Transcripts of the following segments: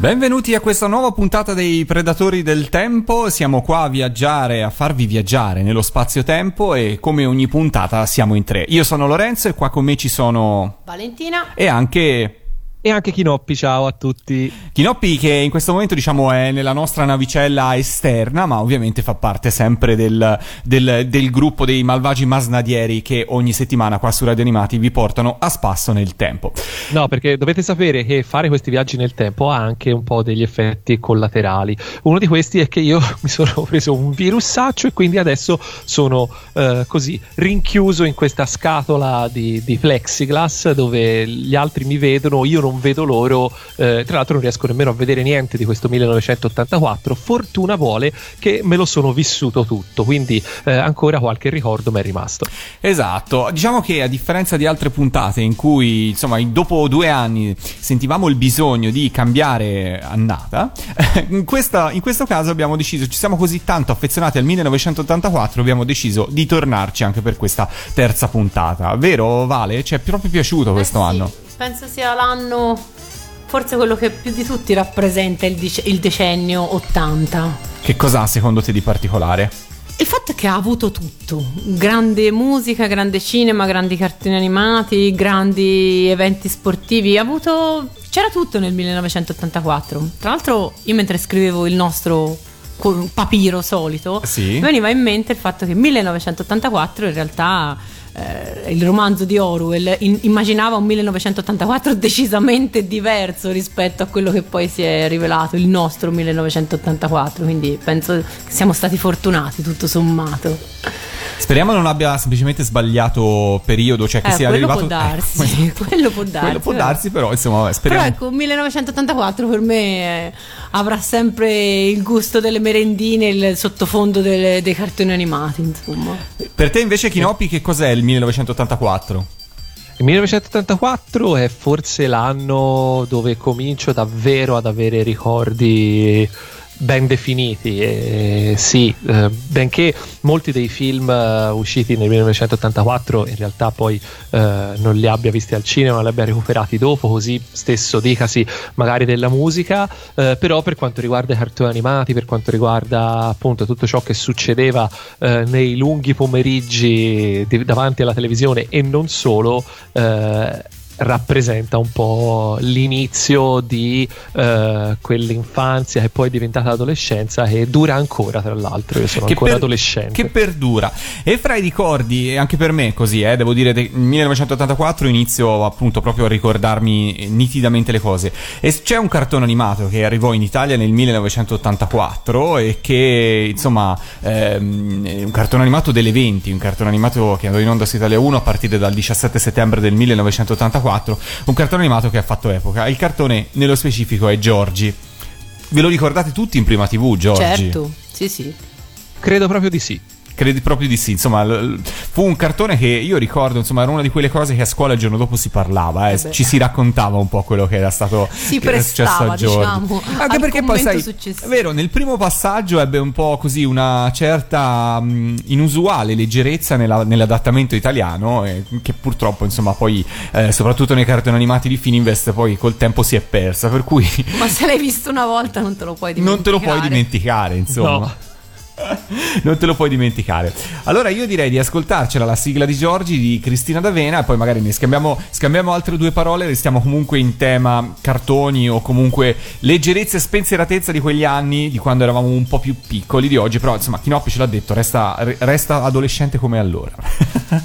Benvenuti a questa nuova puntata dei Predatori del Tempo. Siamo qua a viaggiare, a farvi viaggiare nello spazio-tempo e come ogni puntata siamo in tre. Io sono Lorenzo e qua con me ci sono Valentina e anche e anche Chinoppi, ciao a tutti. Chinoppi che in questo momento diciamo è nella nostra navicella esterna, ma ovviamente fa parte sempre del, del, del, gruppo dei malvagi masnadieri che ogni settimana qua su Radio Animati vi portano a spasso nel tempo. No, perché dovete sapere che fare questi viaggi nel tempo ha anche un po' degli effetti collaterali. Uno di questi è che io mi sono preso un virusaccio e quindi adesso sono eh, così rinchiuso in questa scatola di, di plexiglass dove gli altri mi vedono, io non non vedo loro, eh, tra l'altro non riesco nemmeno a vedere niente di questo 1984, fortuna vuole che me lo sono vissuto tutto, quindi eh, ancora qualche ricordo mi è rimasto. Esatto, diciamo che a differenza di altre puntate in cui insomma dopo due anni sentivamo il bisogno di cambiare annata, in, questa, in questo caso abbiamo deciso, ci siamo così tanto affezionati al 1984, abbiamo deciso di tornarci anche per questa terza puntata, vero Vale? Ci è proprio piaciuto questo eh sì. anno? Penso sia l'anno forse quello che più di tutti rappresenta il, dic- il decennio 80. Che cosa ha secondo te di particolare? Il fatto è che ha avuto tutto, grande musica, grande cinema, grandi cartoni animati, grandi eventi sportivi, ha avuto... c'era tutto nel 1984. Tra l'altro io mentre scrivevo il nostro papiro solito, sì. veniva in mente il fatto che 1984 in realtà eh, il romanzo di Orwell in, immaginava un 1984 decisamente diverso rispetto a quello che poi si è rivelato il nostro 1984 quindi penso che siamo stati fortunati tutto sommato Speriamo non abbia semplicemente sbagliato periodo, cioè che eh, sia quello arrivato. Può darsi, eh, quello può darsi. Quello può darsi, però insomma, speriamo. Però ecco, 1984 per me eh, avrà sempre il gusto delle merendine, il sottofondo delle, dei cartoni animati, insomma. Per te invece, Kinopi, che cos'è il 1984? Il 1984 è forse l'anno dove comincio davvero ad avere ricordi ben definiti. E, sì, eh, benché molti dei film uh, usciti nel 1984 in realtà poi uh, non li abbia visti al cinema, ma li abbia recuperati dopo, così stesso dicasi magari della musica, uh, però per quanto riguarda i cartoni animati, per quanto riguarda appunto tutto ciò che succedeva nei lunghi pomeriggi di, davanti alla televisione e non solo, rappresenta un po' l'inizio di uh, quell'infanzia che poi è diventata adolescenza e dura ancora tra l'altro. Io sono che ancora per, adolescente. che perdura. E fra i ricordi anche per me così eh, devo dire nel 1984 inizio appunto proprio a ricordarmi nitidamente le cose. E c'è un cartone animato che arrivò in Italia nel 1984 e che insomma ehm, è un cartone animato delle 20 un cartone animato che andò in onda su Italia 1 a partire dal 17 settembre del 1984 1984, un cartone animato che ha fatto epoca. Il cartone nello specifico è Giorgi. Ve lo ricordate tutti in prima TV, Giorgi? Certo, sì, sì. Credo proprio di sì. Credi proprio di sì, insomma, fu un cartone che io ricordo, insomma, era una di quelle cose che a scuola il giorno dopo si parlava, eh, eh ci si raccontava un po' quello che era stato si che prestava, diciamo, Anche perché poi sai, successivo. è vero, nel primo passaggio ebbe un po' così una certa mh, inusuale leggerezza nella, nell'adattamento italiano eh, che purtroppo, insomma, poi eh, soprattutto nei cartoni animati di Fininvest poi col tempo si è persa, per cui Ma se l'hai visto una volta non te lo puoi dimenticare. Non te lo puoi dimenticare, insomma. No. Non te lo puoi dimenticare. Allora io direi di ascoltarcela la sigla di Giorgi di Cristina D'Avena e poi magari ne scambiamo, scambiamo altre due parole, restiamo comunque in tema cartoni o comunque leggerezza e spensieratezza di quegli anni, di quando eravamo un po' più piccoli di oggi, però insomma Chinoppi ce l'ha detto, resta, resta adolescente come allora. la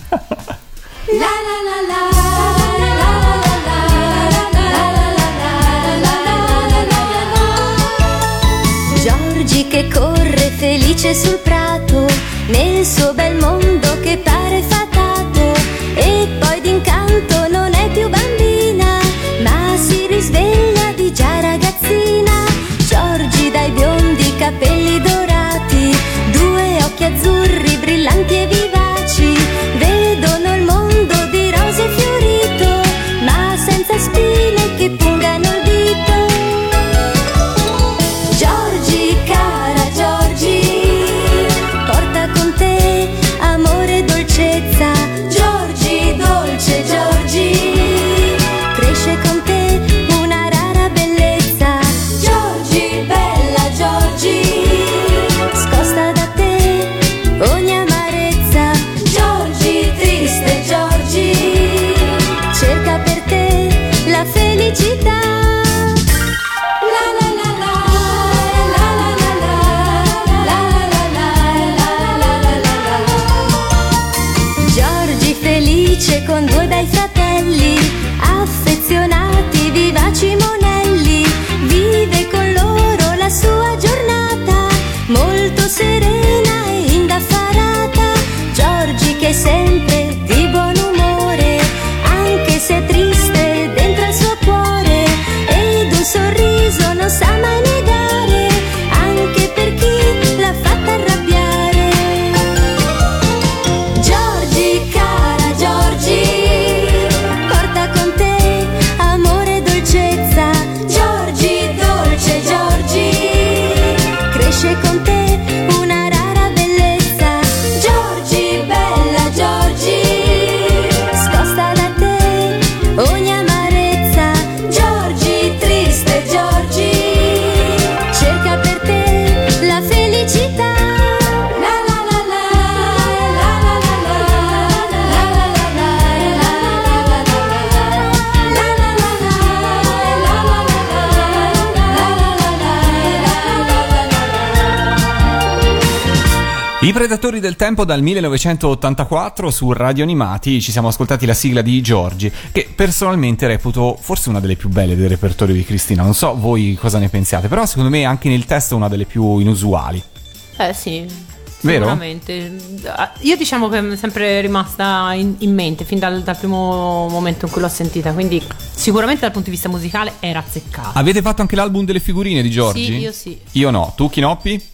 la la la Giorgi che corre felice sul prato, nel suo bel mondo che pare fatato, I Predatori del Tempo dal 1984 su Radio Animati ci siamo ascoltati la sigla di Giorgi, che personalmente reputo forse una delle più belle del repertorio di Cristina. Non so voi cosa ne pensiate, però secondo me anche nel testo è una delle più inusuali. Eh sì. Vero? Sicuramente. Ah, Io diciamo che è sempre rimasta in, in mente fin dal, dal primo momento in cui l'ho sentita, quindi sicuramente dal punto di vista musicale era azzeccata. Avete fatto anche l'album delle figurine di Giorgi? Sì, io sì. Io no. Tu, Chinoppi?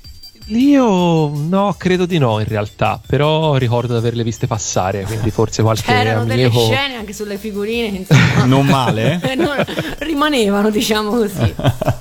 Io no, credo di no in realtà, però ricordo di averle viste passare, quindi forse qualche C'erano delle amico... scene anche sulle figurine, insomma. Non male? Non- rimanevano, diciamo così.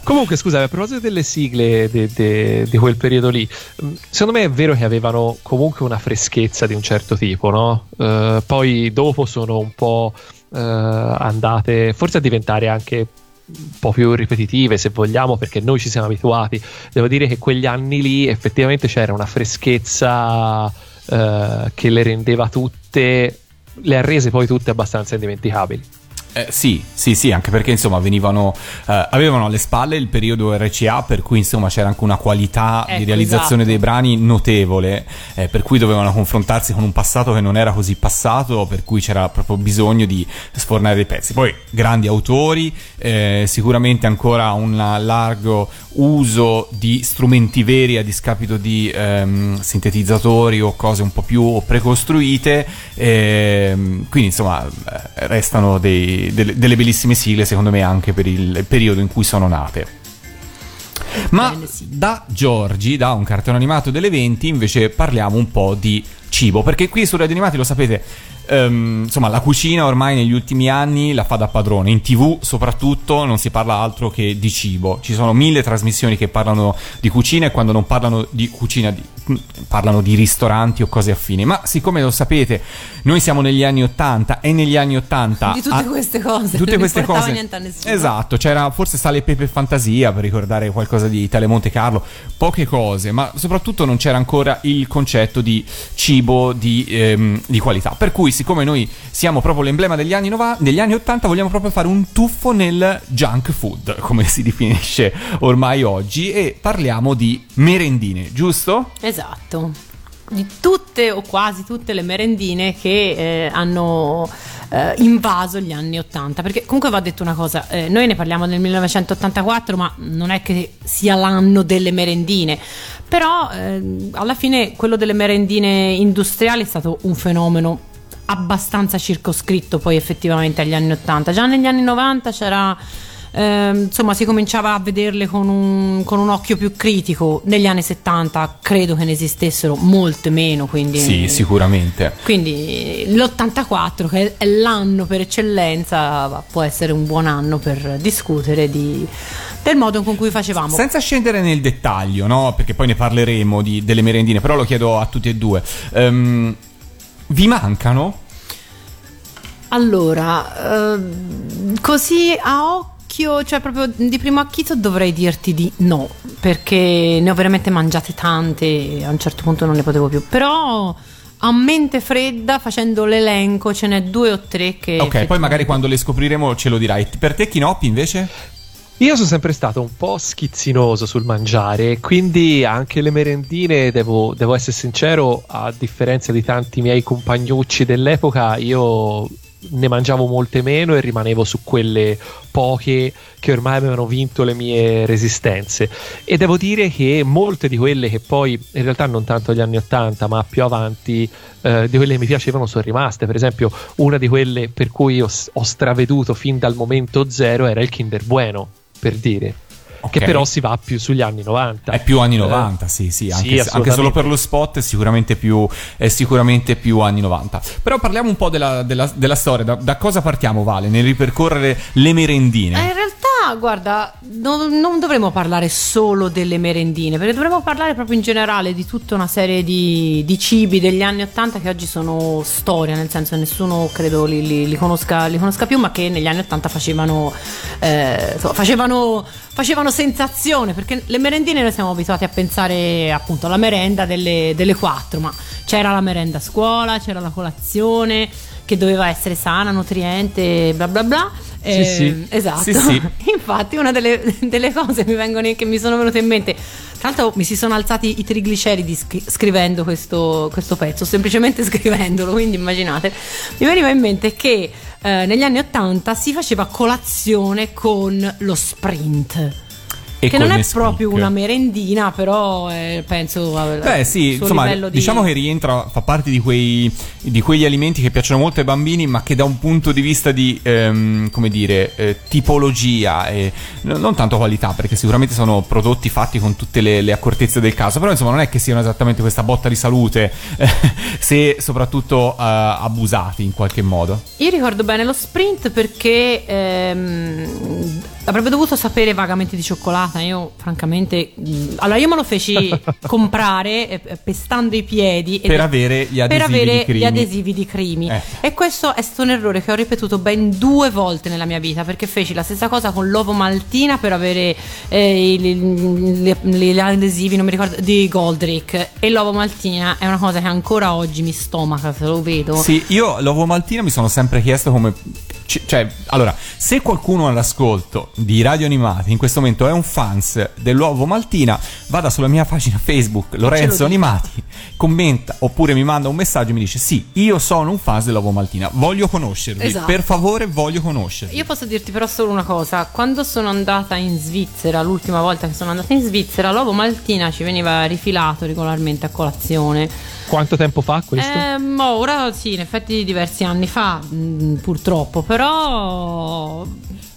Comunque, scusa, a proposito delle sigle de- de- di quel periodo lì, mh, secondo me è vero che avevano comunque una freschezza di un certo tipo, no? Eh, poi dopo sono un po' eh, andate forse a diventare anche un po' più ripetitive se vogliamo perché noi ci siamo abituati. Devo dire che quegli anni lì effettivamente c'era una freschezza eh, che le rendeva tutte le ha rese poi tutte abbastanza indimenticabili Eh, sì, sì, sì, anche perché insomma venivano, eh, avevano alle spalle il periodo RCA, per cui insomma c'era anche una qualità di Ecco, realizzazione esatto. dei brani notevole, eh, per cui dovevano confrontarsi con un passato che non era così passato, per cui c'era proprio bisogno di sfornare dei pezzi. Poi grandi autori, eh, sicuramente ancora un largo uso di strumenti veri a discapito di ehm, sintetizzatori o cose un po' più precostruite, ehm, quindi insomma eh, restano dei- delle, delle bellissime sigle secondo me anche per il periodo in cui sono nate. Ma da Giorgi, da un cartone animato delle 20, invece parliamo un po' di cibo, perché qui su Radio Animati lo sapete, ehm, insomma la cucina ormai negli ultimi anni la fa da padrone, in tv soprattutto non si parla altro che di cibo, ci sono mille trasmissioni che parlano di cucina e quando non parlano di cucina di- parlano di ristoranti o cose affini, ma siccome lo sapete noi siamo negli anni 80 e negli anni 80... Di tutte queste cose, Tutte non queste cose. niente a nessuno. Esatto, c'era forse Sale Pepe Fantasia per ricordare qualcosa di Italia Monte Carlo, poche cose, ma soprattutto non c'era ancora il concetto di cibo di, ehm, di qualità. Per cui, siccome noi siamo proprio l'emblema degli anni, nova- degli anni 80, vogliamo proprio fare un tuffo nel junk food, come si definisce ormai oggi, e parliamo di merendine, giusto? Esatto. Di tutte o quasi tutte le merendine che eh, hanno eh, invaso gli anni 80. Perché comunque va detto una cosa: eh, noi ne parliamo nel 1984, ma non è che sia l'anno delle merendine. Però eh, alla fine quello delle merendine industriali è stato un fenomeno abbastanza circoscritto poi effettivamente agli anni 80. Già negli anni 90 c'era ehm, insomma si cominciava a vederle con un, con un occhio più critico. Negli anni 70 credo che ne esistessero molte meno, quindi... Sì, sicuramente. Quindi l'84, che è l'anno per eccellenza, può essere un buon anno per discutere di, del modo con cui facevamo. Senza scendere nel dettaglio, no? Perché poi ne parleremo di- delle merendine, però lo chiedo a tutti e due. Ehm, vi mancano? Allora, ehm, così a occhio, cioè proprio di primo acchito dovrei dirti di no, perché ne ho veramente mangiate tante e a un certo punto non ne potevo più. Però a mente fredda, facendo l'elenco, ce n'è due o tre che... Ok, poi magari quando le scopriremo ce lo dirai. Per te, Kinoppi, invece? Io sono sempre stato un po' schizzinoso sul mangiare, quindi anche le merendine, devo, devo essere sincero, a differenza di tanti miei compagnucci dell'epoca, io ne mangiavo molte meno e rimanevo su quelle poche che ormai avevano vinto le mie resistenze. E devo dire che molte di quelle che poi, in realtà non tanto agli anni 80, ma più avanti, eh, di quelle che mi piacevano sono rimaste. Per esempio, una di quelle per cui ho, ho straveduto fin dal momento zero era il Kinder Bueno, per dire. Ok. Che però si va più sugli anni 90. È più anni Eh, 90, sì, sì, anche, anche assolutamente. solo per lo spot è sicuramente più, è sicuramente più anni 90. Però parliamo un po' della, della- della storia, da, da cosa partiamo Vale nel ripercorrere le merendine? Eh, in realtà, guarda, non, non dovremmo parlare solo delle merendine, perché dovremmo parlare proprio in generale di tutta una serie di, di cibi degli anni Ottanta che oggi sono storia, nel senso che nessuno credo li, li- li conosca, li conosca più, ma che negli anni Ottanta facevano, eh, insomma, facevano, facevano sensazione, perché le merendine noi siamo abituati a pensare appunto alla merenda delle, delle quattro, ma c'era la merenda a scuola, c'era la colazione che doveva essere sana, nutriente, bla bla bla. Sì, sì. Esatto. Sì, sì. Infatti, una delle, delle cose mi vengono, che mi sono venute in mente. Tra l'altro, mi si sono alzati i trigliceridi scri- scrivendo questo, questo pezzo, semplicemente scrivendolo. Quindi, immaginate, mi veniva in mente che eh, negli anni Ottanta si faceva colazione con lo sprint. E che non è Nesquik. proprio una merendina, però eh, penso. Beh sì, insomma, di- diciamo che rientra, fa parte di, quei, di quegli alimenti che piacciono molto ai bambini, ma che da un punto di vista di, ehm, come dire, eh, tipologia e non tanto qualità, perché sicuramente sono prodotti fatti con tutte le, le accortezze del caso, però insomma non è che siano esattamente questa botta di salute, eh, se soprattutto eh, abusati in qualche modo. Io ricordo bene lo sprint perché ehm, avrebbe dovuto sapere vagamente di cioccolata. Io, francamente, allora io me lo feci comprare eh, pestando i piedi ed- Per avere gli per adesivi avere di Crimi. gli adesivi di crimi. Eh. E questo è stato un errore che ho ripetuto ben due volte nella mia vita perché feci la stessa cosa con l'ovo maltina per avere eh, gli adesivi, non mi ricordo, di Goldrick. E l'ovo maltina è una cosa che ancora oggi mi stomaca, se lo vedo. Sì, io l'uovo maltina mi sono sempre chiesto come. c- Cioè, allora, se qualcuno all'ascolto di Radio Animati in questo momento è un fans dell'uovo maltina, vada sulla mia pagina Facebook Lorenzo. Animati, commenta oppure mi manda un messaggio e mi dice: Sì, io sono un fans dell'uovo maltina, voglio conoscervi. Esatto. Per favore, voglio conoscervi. Io posso dirti però solo una cosa, quando sono andata in Svizzera, l'ultima volta che sono andata in Svizzera, l'uovo maltina ci veniva rifilato regolarmente a colazione. Quanto tempo fa questo? Ehm, ora sì, in effetti diversi anni fa, mh, purtroppo, però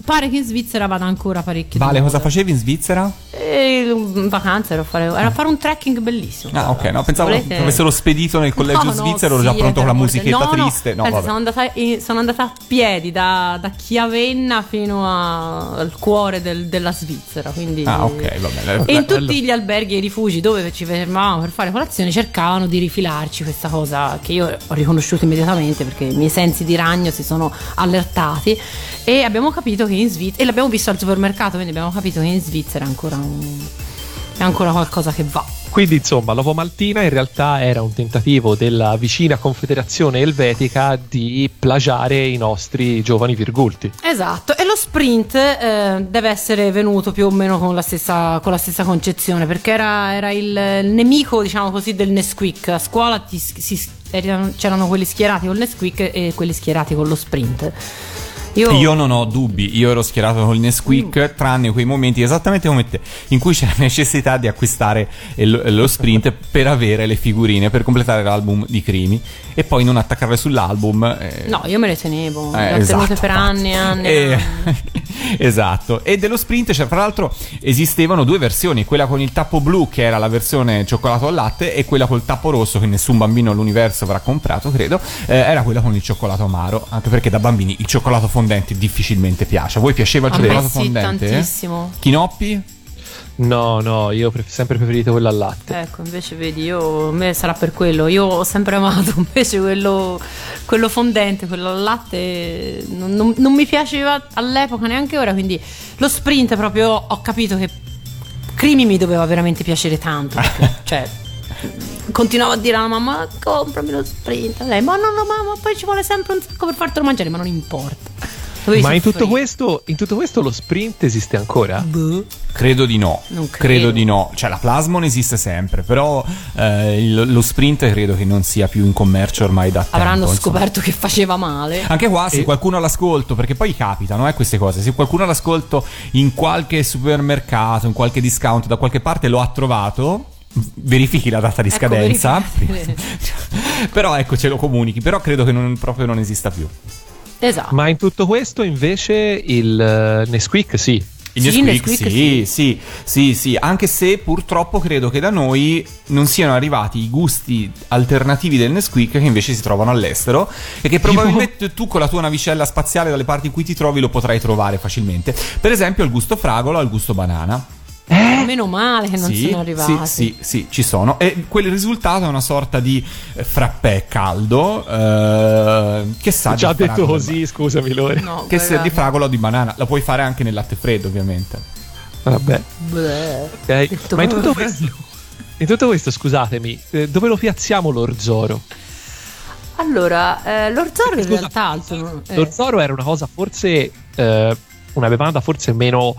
pare che in Svizzera vada ancora parecchio. Vale, cosa facevi in Svizzera? Eh, in vacanza ero a fare, ero a fare un trekking bellissimo. Ah, ok, no, pensavo Volete- che avessero spedito nel collegio No, no, svizzero, ero sì, già pronto con la musichetta no, no, triste. No, vabbè. sono, andata sono andata a piedi da, da Chiavenna fino a- al cuore del- della Svizzera. Quindi... Ah, ok, va bene. E in tutti gli alberghi e i rifugi dove ci fermavamo per fare colazione cercavano di rifilarci questa cosa che io ho riconosciuto immediatamente perché i miei sensi di ragno si sono allertati e abbiamo capito che in Svizzera e l'abbiamo visto al supermercato quindi abbiamo capito che in Svizzera è ancora, un- è ancora qualcosa che va. Quindi, insomma, l'uovo maltina in realtà era un tentativo della vicina confederazione elvetica di plagiare i nostri giovani virgulti. Esatto, e lo sprint eh, deve essere venuto più o meno con la stessa, con la stessa concezione, perché era, era il, il nemico, diciamo così, del Nesquik. A scuola ti- si- erano- c'erano quelli schierati con il Nesquik e quelli schierati con lo sprint. Io non ho dubbi, io ero schierato con il Nesquik, tranne quei momenti esattamente come te, in cui c'è la necessità di acquistare il- lo sprint per avere le figurine, per completare l'album di Crimi e poi non attaccarle sull'album. eh, No, io me le tenevo, eh, le ho tenute esatto, per infatti. anni e anni. E- e anni. esatto. E dello sprint, cioè, fra l'altro, esistevano due versioni: quella con il tappo blu, che era la versione cioccolato al latte, e quella col tappo rosso, che nessun bambino all'universo avrà comprato, credo. Eh, era quella con il cioccolato amaro. Anche perché da bambini il cioccolato fondente difficilmente piace. A voi piaceva il cioccolato sì, fondente? tantissimo. Chinoppi? No, no, io ho pre- sempre preferito quello al latte. Ecco, invece vedi, io, a me sarà per quello. Io ho sempre amato invece quello, quello fondente, quello al latte. Non, non- non mi piaceva all'epoca neanche ora. Quindi lo sprint proprio ho capito che Crimi mi doveva veramente piacere tanto. perché, cioè, continuavo a dire alla mamma: comprami lo sprint. Lei, ma no, no, mamma, poi ci vuole sempre un sacco per fartelo mangiare. Ma non importa. Ma in tutto, questo, in tutto questo lo sprint esiste ancora? Boh. Credo di no. Credo. credo. di no. Cioè, la Plasmon esiste sempre, però eh, il- lo sprint credo che non sia più in commercio ormai da tempo. Avranno insomma. scoperto che faceva male. Anche qua, se E- qualcuno all'ascolto, perché poi capitano eh, queste cose, se qualcuno all'ascolto in qualche supermercato, in qualche discount, da qualche parte lo ha trovato, verifichi la data di Ecco, scadenza. però ecco, ce lo comunichi. Però credo che non- proprio non esista più. Esatto. Ma in tutto questo invece il eh, Nesquik sì. Il Sì, Nesquik, Nesquik sì, sì, sì, sì, anche se purtroppo credo che da noi non siano arrivati i gusti alternativi del Nesquik che invece si trovano all'estero e che probabilmente tu con la tua navicella spaziale dalle parti in cui ti trovi lo potrai trovare facilmente. Per esempio il gusto fragola il gusto banana. Meno male che non sì, sono arrivati. Sì, sì, sì, ci sono. E quel risultato è una sorta di eh, frappè caldo eh, che sa Già di detto così, scusami Lore. No, Che sa di fragola o di banana. La puoi fare anche nel latte freddo, ovviamente. Vabbè. Bleh. ok. Detto Ma in tutto, questo, in tutto questo, scusatemi, eh, dove lo piazziamo l'orzoro? Allora, eh, l'orzoro in Scusa, realtà altro. eh, L'orzoro era una cosa forse, eh, una bevanda forse meno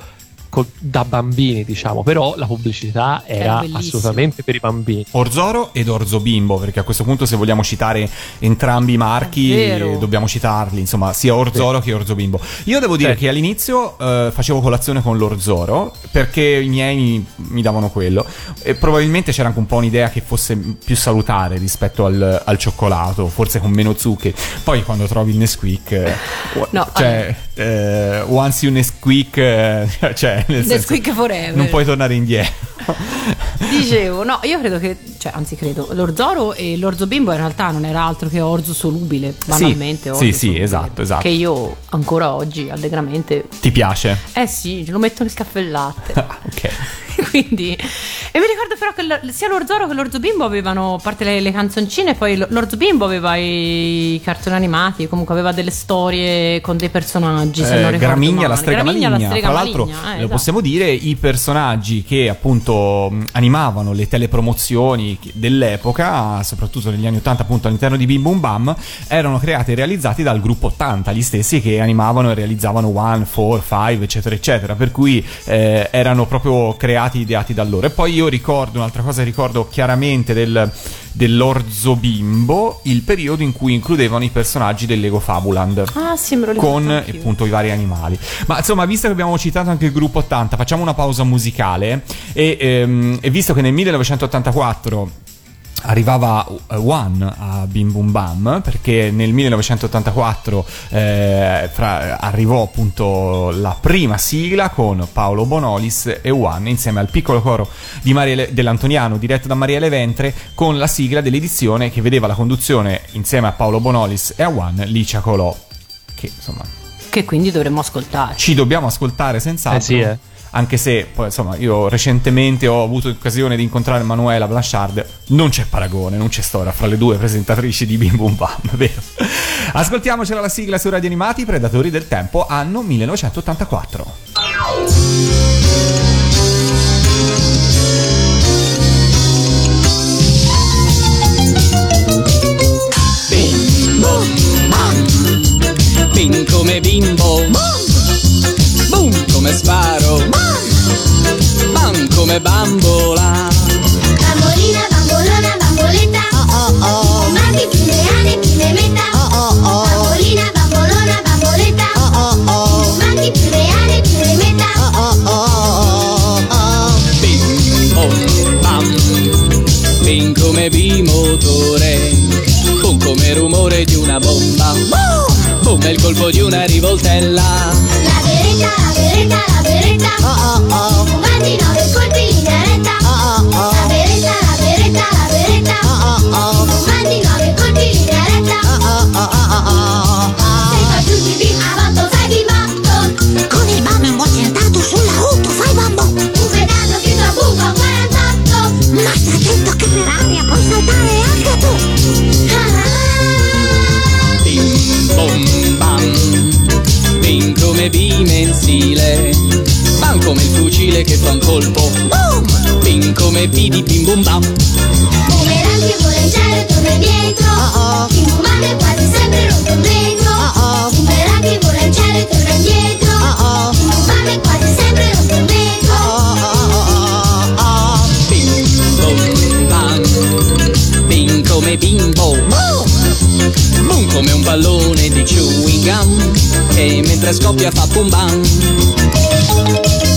co- da bambini, diciamo, però la pubblicità Era bellissimo. assolutamente per i bambini. Orzoro ed Orzo Bimbo, perché a questo punto se vogliamo citare entrambi i marchi dobbiamo citarli, insomma, sia Orzoro che Orzo Bimbo. Io devo dire Certo. che all'inizio eh, facevo colazione con l'Orzoro perché i miei mi, mi davano quello e probabilmente c'era anche un po' un'idea che fosse più salutare rispetto al, al cioccolato, forse con meno zuccheri. Poi quando trovi il Nesquik, eh, No, cioè, eh, once you Nesquik, eh, cioè, nel senso, Nesquik forever. non puoi tornare indietro. Dicevo, no, io credo che, cioè, anzi credo, l'orzoro e l'orzo bimbo in realtà non era altro che orzo solubile, banalmente. orzo sì, sì, solubile, esatto, esatto. Che io ancora oggi allegramente, Ti piace? eh sì, lo metto nel caffè latte. Ah, ok. Quindi, e mi ricordo però che l- sia l'Orzoro che l'Orzo Bimbo avevano, a parte le, le canzoncine, poi l- l'Orzo Bimbo aveva i cartoni animati, comunque aveva delle storie con dei personaggi. se Eh, non ricordo Gramigna, male. la strega Gramigna, maligna. la strega Tra l'altro, eh, lo esatto. possiamo dire, i personaggi che appunto mh, animavano le telepromozioni dell'epoca, soprattutto negli anni 80, appunto all'interno di Bim Bum Bam, erano creati e realizzati dal gruppo 80, gli stessi che animavano e realizzavano One, Four, Five, eccetera, eccetera. Per cui eh, erano proprio creati, ideati da loro. E poi io ricordo un'altra cosa, ricordo chiaramente del, dell'Orzo Bimbo, il periodo in cui includevano i personaggi del Lego Fabuland Ah, sì, me lo con anch'io. appunto i vari animali. Ma insomma, visto che abbiamo citato anche il gruppo 80, facciamo una pausa musicale e, ehm, e visto che nel 1984 arrivava eh, One a Bim Bum Bam perché nel 1984 eh, fra- arrivò appunto la prima sigla con Paolo Bonolis e One insieme al piccolo coro di Mariele, dell'Antoniano diretto da Mariele Ventre con la sigla dell'edizione che vedeva la conduzione insieme a Paolo Bonolis e a One Licia Colò che insomma Che quindi dovremmo ascoltare. ci dobbiamo ascoltare senz'altro. Eh sì, eh. Anche se, poi, insomma, io recentemente ho avuto occasione di incontrare Manuela Blanchard. Non c'è paragone, non c'è storia fra le due presentatrici di Bim Bum Bam, vero? Ascoltiamocela la sigla su Radio Animati, Predatori del Tempo, anno 1984. Bimbo, bam. Bim come bimbo. Boom come sparo. Bam come bambola. Bambolina, bambolona, bamboletta. Oh oh oh. Mandi più ne ane, più ne metta. Oh oh oh. Bambolina, bambolona, bamboletta. Oh oh oh. Mandi più ne ane, più ne metta. Oh oh oh oh. Bimbo, bam. Bim come bimotore. Boom come rumore di una bomba. Boom è il colpo di una rivoltella. La beretta, la beretta, la beretta. Fumati nove colpi in retta. La beretta, la beretta, la beretta. Fumati nove colpi in retta. Sei qua giù di bim, a botto fai bim botto. Con il bam mozzentato sull'auto fai bambo Un pedaggio che tua buca un 48. Ma stai attento che per aria puoi saltare anche tu Bim bom bam Bim come bimensile Bam come il fucile che fa un colpo. Boom! Bim come B di bim bum bam. Boomerang che vola in cielo e torna indietro. Il boomerang è quasi sempre rotto un vetro. Boomerang che vola in cielo e torna indietro. Il boomerang è quasi sempre rotto un vetro. Bim bom bam. Bim come bimbo. Boom Boom come un pallone di chewing gum Che mentre scoppia fa bum bam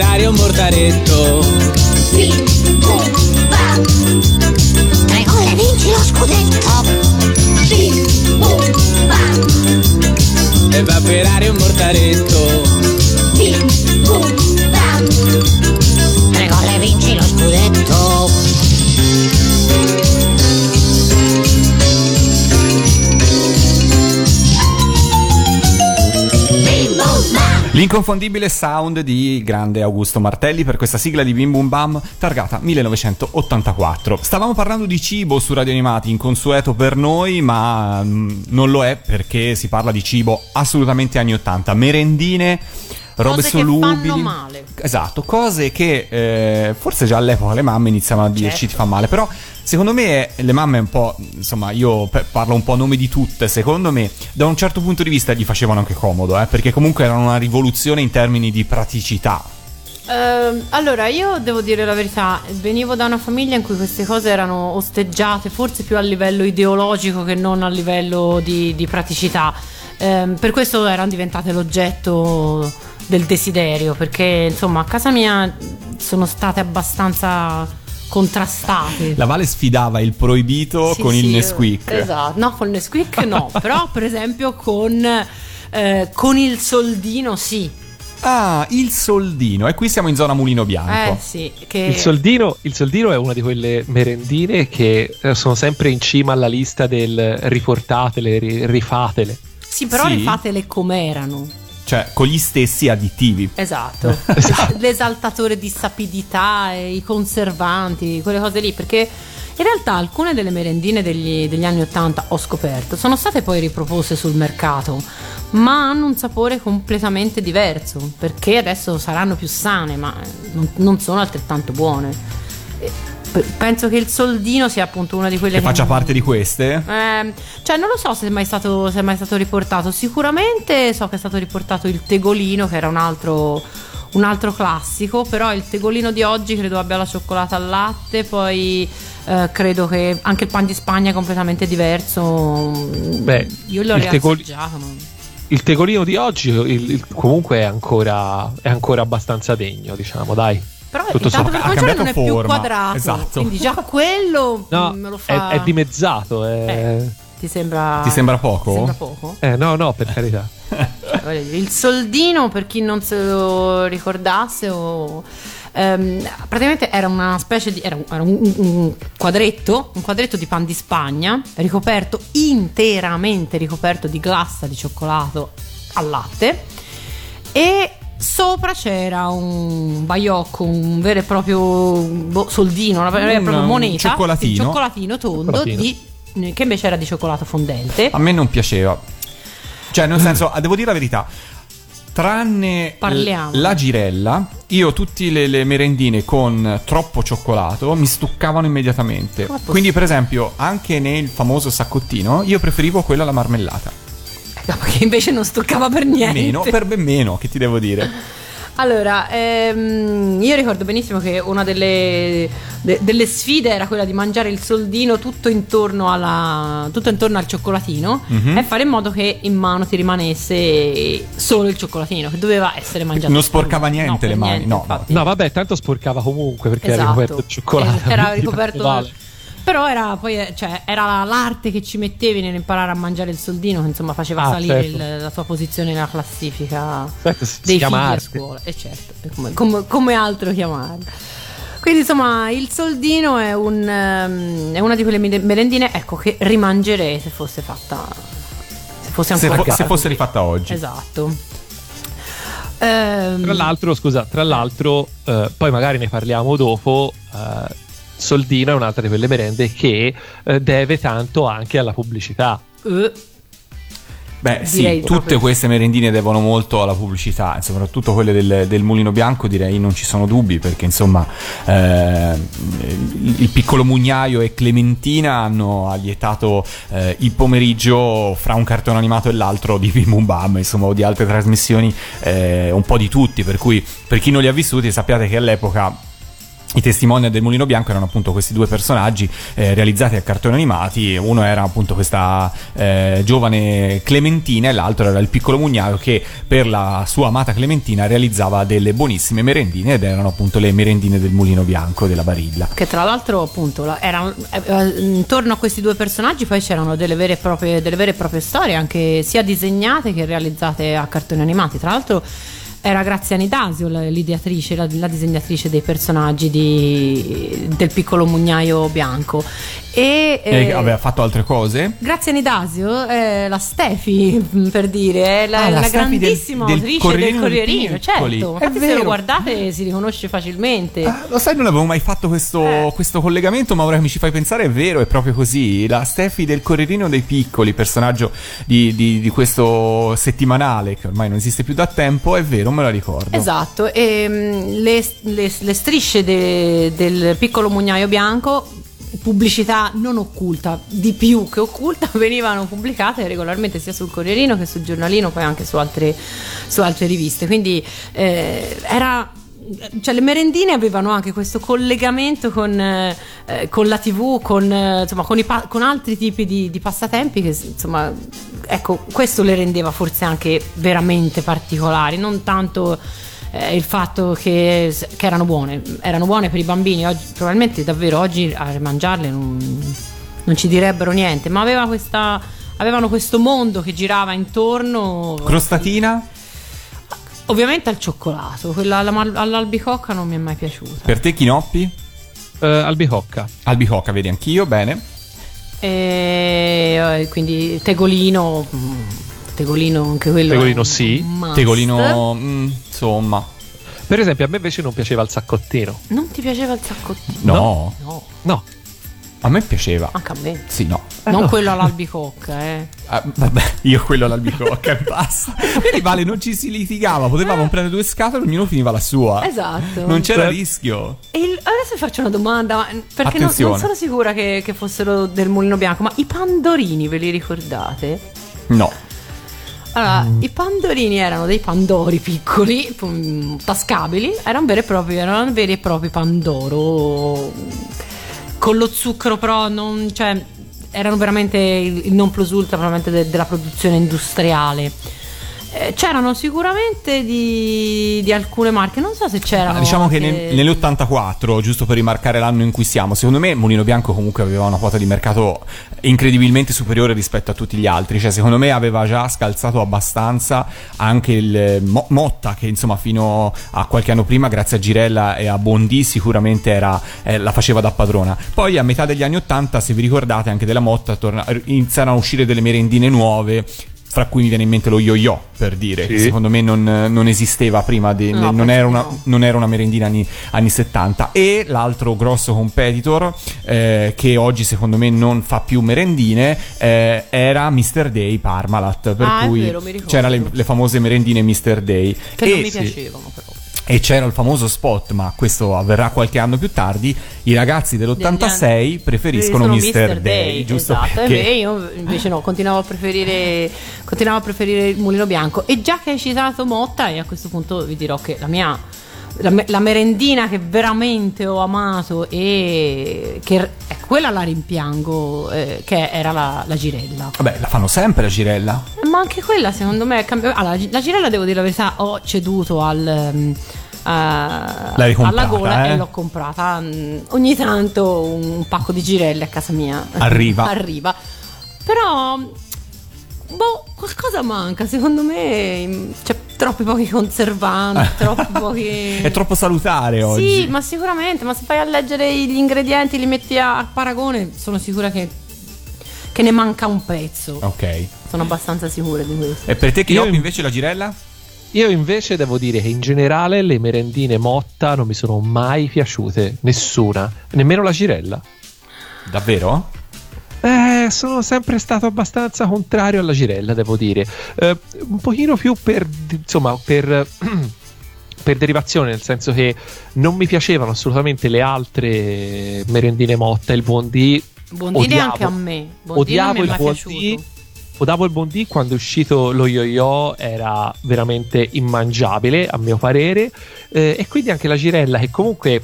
aria un mortaretto Bim boom bam. Tre gol e vinci lo scudetto Bim boom bam. E va per aria un mortaretto L'inconfondibile sound di grande Augusto Martelli per questa sigla di Bim Bum Bam targata 1984. Stavamo parlando di cibo su Radio Animati, inconsueto per noi, ma mm, non lo è perché si parla di cibo assolutamente anni 80, merendine, robe solubili. Esatto, cose che eh, forse già all'epoca le mamme iniziavano a dirci Certo. ti fa male, però secondo me le mamme un po', insomma io parlo un po' a nome di tutte, secondo me da un certo punto di vista gli facevano anche comodo, eh, perché comunque erano una rivoluzione in termini di praticità. Ehm, allora, io devo dire la verità, venivo da una famiglia in cui queste cose erano osteggiate, forse più a livello ideologico che non a livello di, di praticità. Ehm, per questo erano diventate l'oggetto del desiderio, perché insomma a casa mia sono state abbastanza contrastate. La Vale sfidava il proibito Sì, con il sì, Nesquik. Esatto, no, con il Nesquik no, però per esempio con, eh, con il soldino sì. Ah, il soldino. E qui siamo in zona mulino bianco. Eh sì, che... Il soldino, il soldino è una di quelle merendine che eh, sono sempre in cima alla lista del riportatele, ri- rifatele. Sì, però Sì. rifatele com'erano. Cioè, con gli stessi additivi. Esatto. L'esaltatore di sapidità, e i conservanti, quelle cose lì, perché in realtà alcune delle merendine degli, degli anni 80 ho scoperto sono state poi riproposte sul mercato, ma hanno un sapore completamente diverso, perché adesso saranno più sane, ma non, non sono altrettanto buone. E Penso che il soldino sia appunto una di quelle Che faccia parte di queste? Ehm, cioè, non lo so se è, mai stato, se è mai stato riportato. Sicuramente so che è stato riportato il tegolino, che era un altro, un altro classico. Però il tegolino di oggi credo abbia la cioccolata al latte. Poi eh, credo che anche il pan di Spagna è completamente diverso. Beh, io l'ho il tegoli- riassaggiato. non- Il tegolino di oggi il- il- comunque è ancora, è ancora abbastanza degno, diciamo, dai. Però Tutto intanto sommato. per cominciare non è cambiato più forma. quadrato. Esatto. Quindi già quello No, mm, me lo è, fa. è dimezzato. È... Eh, ti sembra. Ti sembra poco? ti sembra poco? Eh, no, no, per carità. Cioè, dire, il soldino, per chi non se lo ricordasse, o, ehm, praticamente era una specie di. era, un, era un- un quadretto, un quadretto di pan di Spagna, ricoperto interamente ricoperto di glassa di cioccolato al latte. E sopra c'era un baiocco, un vero e proprio boh, soldino, una vera e propria moneta. cioccolatino. cioccolatino tondo, Cioccolatino. di- che invece era di cioccolato fondente. A me non piaceva. Cioè, nel senso, devo dire la verità. Tranne Parliamo. la girella, io tutte le, le merendine con troppo cioccolato mi stuccavano immediatamente. Quindi, per esempio, anche nel famoso saccottino, io preferivo quella alla marmellata. Che invece non stoccava per niente. Meno, per ben meno, che ti devo dire. Allora, ehm, io ricordo benissimo che una delle, de- delle sfide era quella di mangiare il soldino tutto intorno, alla, tutto intorno al cioccolatino Mhm. e fare in modo che in mano ti rimanesse solo il cioccolatino, che doveva essere mangiato. Non sporcava niente No, le mani, no, infatti. No, vabbè, tanto sporcava comunque perché era Esatto. ricoperto di cioccolato. Era ricoperto vale. Però era poi eh, cioè, era l'arte che ci mettevi nell'imparare a mangiare il soldino che insomma faceva Ah, salire certo. il- la tua posizione nella classifica Certo, dei figli a scuola. E certo, e come, come- come altro chiamarlo. Quindi insomma il soldino è, un, ehm, è una di quelle mere- merendine ecco, che rimangerei se fosse fatta se fosse Se, ancora fo- se fatta fosse rifatta oggi. Esatto. Ehm, Tra l'altro, scusa, tra l'altro, eh, poi magari ne parliamo dopo. eh, Soldino è un'altra di quelle merende che eh, deve tanto anche alla pubblicità. eh, Beh, sì, Direi tutte proprio- queste merendine devono molto alla pubblicità, soprattutto quelle del, del mulino bianco, direi non ci sono dubbi, perché insomma eh, il, il piccolo mugnaio e Clementina hanno allietato eh, il pomeriggio fra un cartone animato e l'altro di Bim Bum Bam, insomma, o di altre trasmissioni, eh, un po' di tutti, per cui per chi non li ha vissuti sappiate che all'epoca i testimonial del Mulino Bianco erano appunto questi due personaggi eh, realizzati a cartoni animati. Uno era appunto questa eh, giovane Clementina e l'altro era il piccolo mugnaio che per la sua amata Clementina realizzava delle buonissime merendine ed erano appunto le merendine del Mulino Bianco della Barilla. Che tra l'altro, appunto, erano- eh, eh, intorno a questi due personaggi poi c'erano delle vere, proprie, delle vere e proprie storie, anche sia disegnate che realizzate a cartoni animati. Tra l'altro era Graziani Dasio la- l'ideatrice, la, la disegnatrice dei personaggi di- del piccolo mugnaio bianco. E, E eh, aveva fatto altre cose. Graziani Dasio è la Stefi, mh, per dire, è la, Ah, la la Stefi del- grandissima del autrice Corrierino del dei Corrierino, Piccoli. certo. È Infatti se lo guardate si riconosce facilmente. Ah, lo sai, non avevo mai fatto questo, Eh. questo collegamento, ma ora che mi ci fai pensare è vero, è proprio così. La Steffi del Correrino dei Piccoli, personaggio di, di- di questo settimanale che ormai non esiste più da tempo, è vero, me la ricordo. Esatto, e mm, le, le- le strisce de- del piccolo mugnaio bianco, pubblicità non occulta, di più che occulta, venivano pubblicate regolarmente sia sul Corrierino che sul giornalino, poi anche su altre, su altre riviste. Quindi eh, era. Cioè, le merendine avevano anche questo collegamento con, eh, eh, con la TV, con, eh, insomma, con, pa- con altri tipi di, di passatempi che insomma, ecco, questo le rendeva forse anche veramente particolari, non tanto eh, il fatto che, che erano buone, erano buone per i bambini, oggi, probabilmente davvero oggi a mangiarle non, non ci direbbero niente, ma aveva questa, avevano questo mondo che girava intorno. Crostatina? Ovviamente al cioccolato, quella alla- all'albicocca non mi è mai piaciuta. Per te Chinoppi? Eh, albicocca. Albicocca, vedi anch'io, bene. E eh, quindi tegolino, mm, tegolino anche quello. Tegolino sì. must. Tegolino, mm, insomma, Per esempio, a me invece non piaceva il saccottino. Non ti piaceva il saccottino? no. No, No, A me piaceva. anche a me. Sì, no. non no. quello all'albicocca, eh. Ah, vabbè, io quello all'albicocca e basta. Vedi, Vale, non ci si litigava, potevamo prendere due scatole, ognuno finiva la sua. Esatto. Non c'era Beh. rischio. E il- adesso vi faccio una domanda, ma- perché non, non sono sicura che, che fossero del mulino bianco, ma i pandorini ve li ricordate? No. Allora, i pandorini erano dei pandori piccoli, tascabili, erano veri e propri, erano veri e propri pandoro con lo zucchero, però non, cioè, erano veramente il, non plus ultra della produzione industriale. Eh, c'erano sicuramente di, di alcune marche, non so se c'erano. Ah, diciamo che nel- nell'84, giusto per rimarcare l'anno in cui siamo, secondo me Mulino Bianco comunque aveva una quota di mercato incredibilmente superiore rispetto a tutti gli altri. Cioè, secondo me aveva già scalzato abbastanza anche il eh, Mo- Motta, che insomma fino a qualche anno prima, grazie a Girella e a Bondi, sicuramente era, eh, la faceva da padrona. Poi a metà degli anni 80, se vi ricordate, anche della Motta torna- iniziarono a uscire delle merendine nuove. Fra cui mi viene in mente lo yo-yo per dire, che Sì. secondo me non, non esisteva prima, di, No, non, era una, no. non era una merendina anni, anni 70 e l'altro grosso competitor eh, che oggi secondo me non fa più merendine eh, era Mr. Day Parmalat per Ah, è cui vero, mi ricordo. c'erano le, le famose merendine Mr. Day Che e, non mi sì, piacevano però. E c'era il famoso spot, ma questo avverrà qualche anno più tardi. I ragazzi dell'86 preferiscono Sono Mr. Day, giusto? esatto. Perché- E io invece no, continuavo a preferire continuavo a preferire il mulino bianco. E già che hai citato Motta, e a questo punto vi dirò che la mia la, la merendina che veramente ho amato e che ecco, quella la rimpiango, eh, che era la, la girella. Vabbè, la fanno sempre la girella. Ma anche quella secondo me è cambiata. Allora, la girella devo dire la verità, ho ceduto al. ehm, a- L'hai comprata, alla gola eh? e l'ho comprata. Mm, Ogni tanto un pacco di girelle a casa mia Arriva. arriva. Però, boh, qualcosa manca. Secondo me c'è troppi pochi conservanti, troppi pochi. È troppo salutare oggi. Sì, ma sicuramente, ma se vai a leggere gli ingredienti, li metti a, a paragone, sono sicura che, che ne manca un pezzo. Ok. Sono abbastanza sicura di questo. E per te che Io- invece la girella? Io invece devo dire che in generale le merendine motta non mi sono mai piaciute, nessuna, nemmeno la girella. Davvero? Eh, sono sempre stato abbastanza contrario alla girella, devo dire. Eh, un pochino più per, insomma, per, per derivazione, nel senso che non mi piacevano assolutamente le altre merendine motta, il buondì. Odiavo- anche a me. Bondini Odiavo il buondì. Odiavo il buondì quando è uscito lo yo-yo era veramente immangiabile, a mio parere. Eh, e quindi anche la girella, che comunque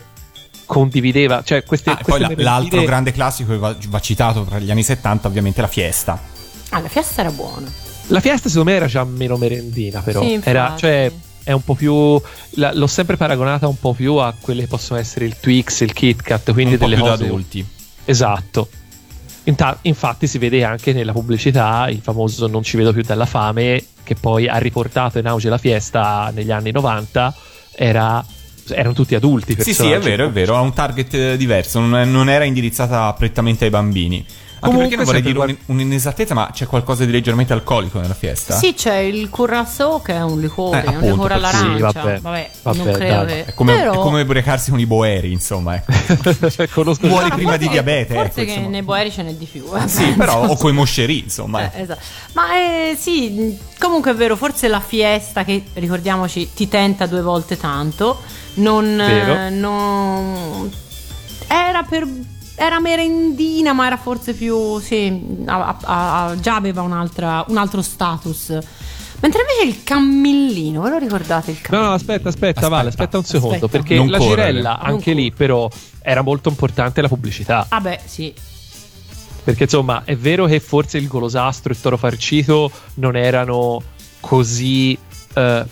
condivideva, cioè queste, Ah, poi queste la- merendine- l'altro grande classico che va, va citato tra gli anni 70, ovviamente la fiesta. Ah, la fiesta era buona. La fiesta secondo me era già meno merendina, però. Sì, era, cioè, è un po' più. la- l'ho sempre paragonata un po' più a quelle che possono essere il Twix, il Kit Kat, quindi un po' delle più da cose. adulti. Esatto. Inta- infatti si vede anche nella pubblicità il famoso Non ci vedo più dalla fame, che poi ha riportato in auge la fiesta negli anni 90. Era, erano tutti adulti. Sì, sì, è vero, è vero, ha un target eh, diverso, non, non era indirizzata prettamente ai bambini. Anche Comunque, perché non vorrei dire un- un'inesattezza, ma c'è qualcosa di leggermente alcolico nella fiesta? Sì, c'è il currasso che è un liquore, Eh, è un appunto, liquore per- sì, all'arancia. vabbè. vabbè, Vabbè, non credo che... È come, Però... è come ubriacarsi con i boeri, insomma. Ecco. Conosco Muori prima di diabete, Forse ecco, che insomma. nei boeri ce n'è di più. eh, Sì, però, o coi moscerì, insomma. Eh, esatto. Ma eh, sì, comunque è vero, forse la fiesta che ricordiamoci ti tenta due volte tanto, non, Vero. eh, non- era per era merendina, ma era forse più sì, a- a- a- già aveva un'altra, un altro status. Mentre invece il cammellino, ve lo ricordate il No, cammellino? no, aspetta, aspetta, Aspetta, Vale, aspetta un secondo, aspetta. perché Non la correre. Non anche lì, però, era molto importante la pubblicità. Ah beh, sì. Perché insomma, è vero che forse il golosastro e il toro farcito non erano così eh,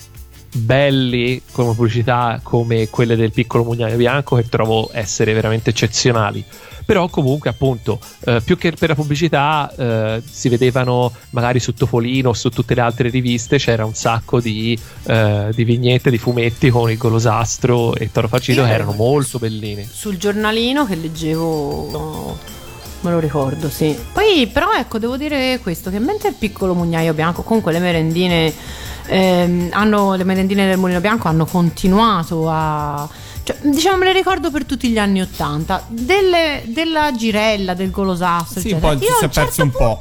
belli come pubblicità come quelle del piccolo mugnaio bianco, che trovo essere veramente eccezionali. Però comunque, appunto, eh, più che per la pubblicità, eh, si vedevano magari su Topolino o su tutte le altre riviste, c'era un sacco di, eh, di vignette, di fumetti con il golosastro e toro farcito che erano molto belline. sul giornalino che leggevo me lo ricordo sì poi però ecco devo dire questo che mentre il piccolo mugnaio bianco comunque le merendine ehm, hanno le merendine del mulino bianco hanno continuato a cioè, diciamo me le ricordo per tutti gli anni Ottanta delle- della girella del golosastro Sì, un eccetera. po' io si a è un certo perso un po'.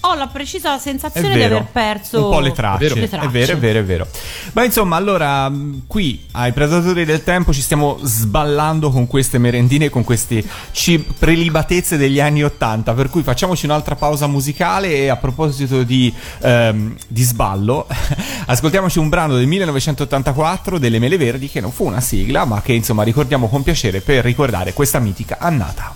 Ho la precisa È sensazione di vero, aver perso un po' le tracce. Vero. le È tracce. vero, è vero, è vero. Ma insomma, allora, mh, qui ai Predatori del Tempo ci stiamo sballando con queste merendine, con queste ci- prelibatezze degli anni Ottanta. Per cui facciamoci un'altra pausa musicale. E a proposito di, ehm, di sballo, ascoltiamoci un brano del 1984 delle Mele Verdi, che non fu una sigla, ma che insomma ricordiamo con piacere per ricordare questa mitica annata.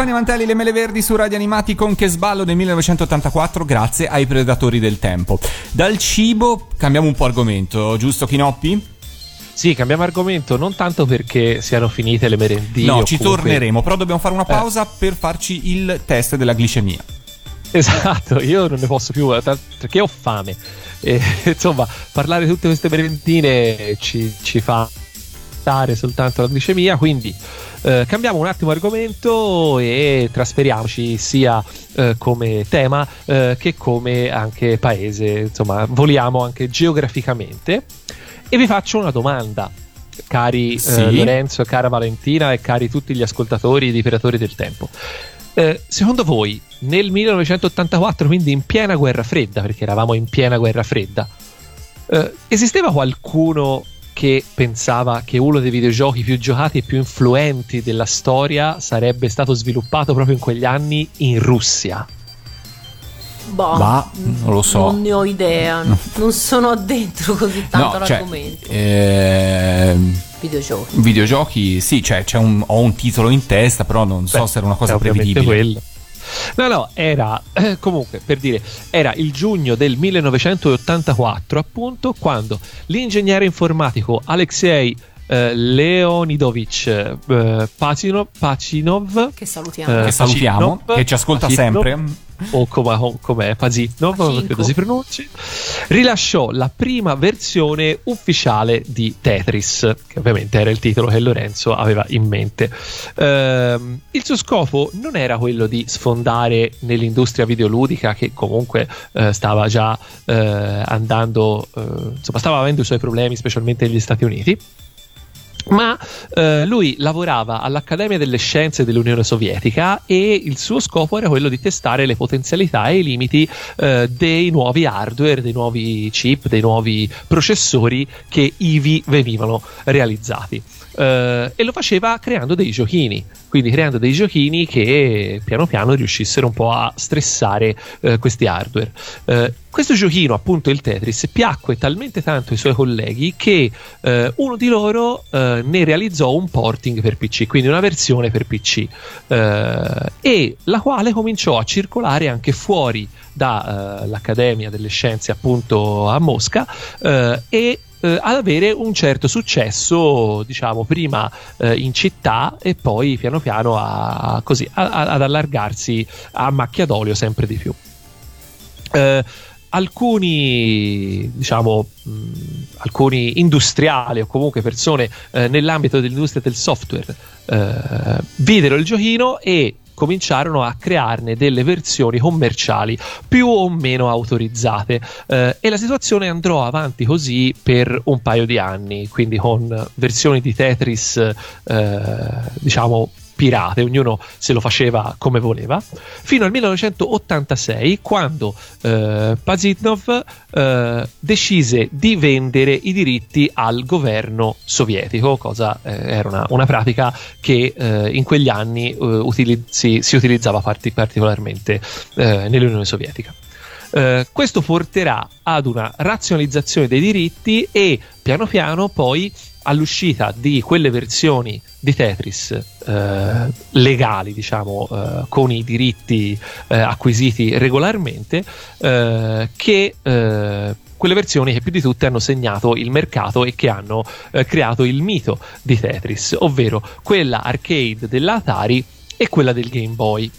Stefani Mantelli, Le Mele Verdi su Radio Animati con Che sballo nel 1984 grazie ai Predatori del Tempo. Dal cibo cambiamo un po' argomento, giusto Chinoppi? Sì, cambiamo argomento, non tanto perché siano finite le merendine. no, ci comunque- torneremo, però dobbiamo fare una pausa per farci il test della glicemia. Esatto, io non ne posso più eh, perché ho fame. E, insomma, parlare di tutte queste merendine ci, ci fa stare soltanto la glicemia. Quindi eh, cambiamo un attimo argomento e trasferiamoci sia eh, come tema eh, che come anche paese. Insomma, voliamo anche geograficamente. E vi faccio una domanda. Cari eh, Sì. Lorenzo, cara Valentina e cari tutti gli ascoltatori di Piratori del Tempo. Eh, secondo voi, nel 1984, quindi in piena guerra fredda, perché eravamo in piena guerra fredda, esisteva qualcuno che pensava che uno dei videogiochi più giocati e più influenti della storia sarebbe stato sviluppato proprio in quegli anni in Russia? Boh, Bah, non lo so. Non ne ho idea. Non sono dentro così tanto no, cioè, all'argomento. ehm, Videogiochi. videogiochi, sì, cioè c'è un, ho un titolo in testa, però non so Beh, se era una cosa prevedibile. quello. No, no, era eh, comunque per dire, era il giugno del 1984, appunto, quando l'ingegnere informatico Alexei eh, Leonidovich eh, Pacino- Pacinov Che salutiamo. Eh, Che salutiamo, Pacinov, che ci ascolta Pacinov, sempre. o come, o com'è Pacinov, Pacinco. credo si pronunci, rilasciò la prima versione ufficiale di Tetris, che ovviamente era il titolo che Lorenzo aveva in mente. Ehm, il suo scopo non era quello di sfondare nell'industria videoludica, che comunque eh, stava già eh, andando, eh, insomma, stava avendo i suoi problemi, specialmente negli Stati Uniti ma eh, lui lavorava all'Accademia delle Scienze dell'Unione Sovietica e il suo scopo era quello di testare le potenzialità e i limiti eh, dei nuovi hardware, dei nuovi chip, dei nuovi processori che ivi venivano realizzati. Eh, e lo faceva creando dei giochini. quindi creando dei giochini che piano piano riuscissero un po' a stressare eh, questi hardware. Eh, questo giochino, appunto il Tetris, piacque talmente tanto ai suoi colleghi che eh, uno di loro eh, ne realizzò un porting per PC, quindi una versione per PC, eh, e la quale cominciò a circolare anche fuori dall'Accademia delle Scienze, appunto a Mosca, eh, e eh, ad avere un certo successo, diciamo, prima eh, in città e poi piano piano a, così, a, a, ad allargarsi a macchia d'olio sempre di più. Eh, alcuni, diciamo, mh, alcuni industriali o comunque persone eh, nell'ambito dell'industria del software eh, videro il giochino e cominciarono a crearne delle versioni commerciali più o meno autorizzate. Eh, e la situazione andrò avanti così per un paio di anni, quindi con versioni di Tetris eh, diciamo pirate, ognuno se lo faceva come voleva, fino al 1986 quando eh, Pazitnov eh, decise di vendere i diritti al governo sovietico, cosa eh, era una, una, pratica che eh, in quegli anni eh, utilizzi, si utilizzava parti, particolarmente eh, nell'Unione Sovietica. Uh, questo porterà ad una razionalizzazione dei diritti e piano piano poi all'uscita di quelle versioni di Tetris eh, legali, diciamo, eh, con i diritti eh, acquisiti regolarmente, eh, che eh, quelle versioni che più di tutte hanno segnato il mercato e che hanno eh, creato il mito di Tetris, ovvero quella arcade dell'Atari e quella del Game Boy.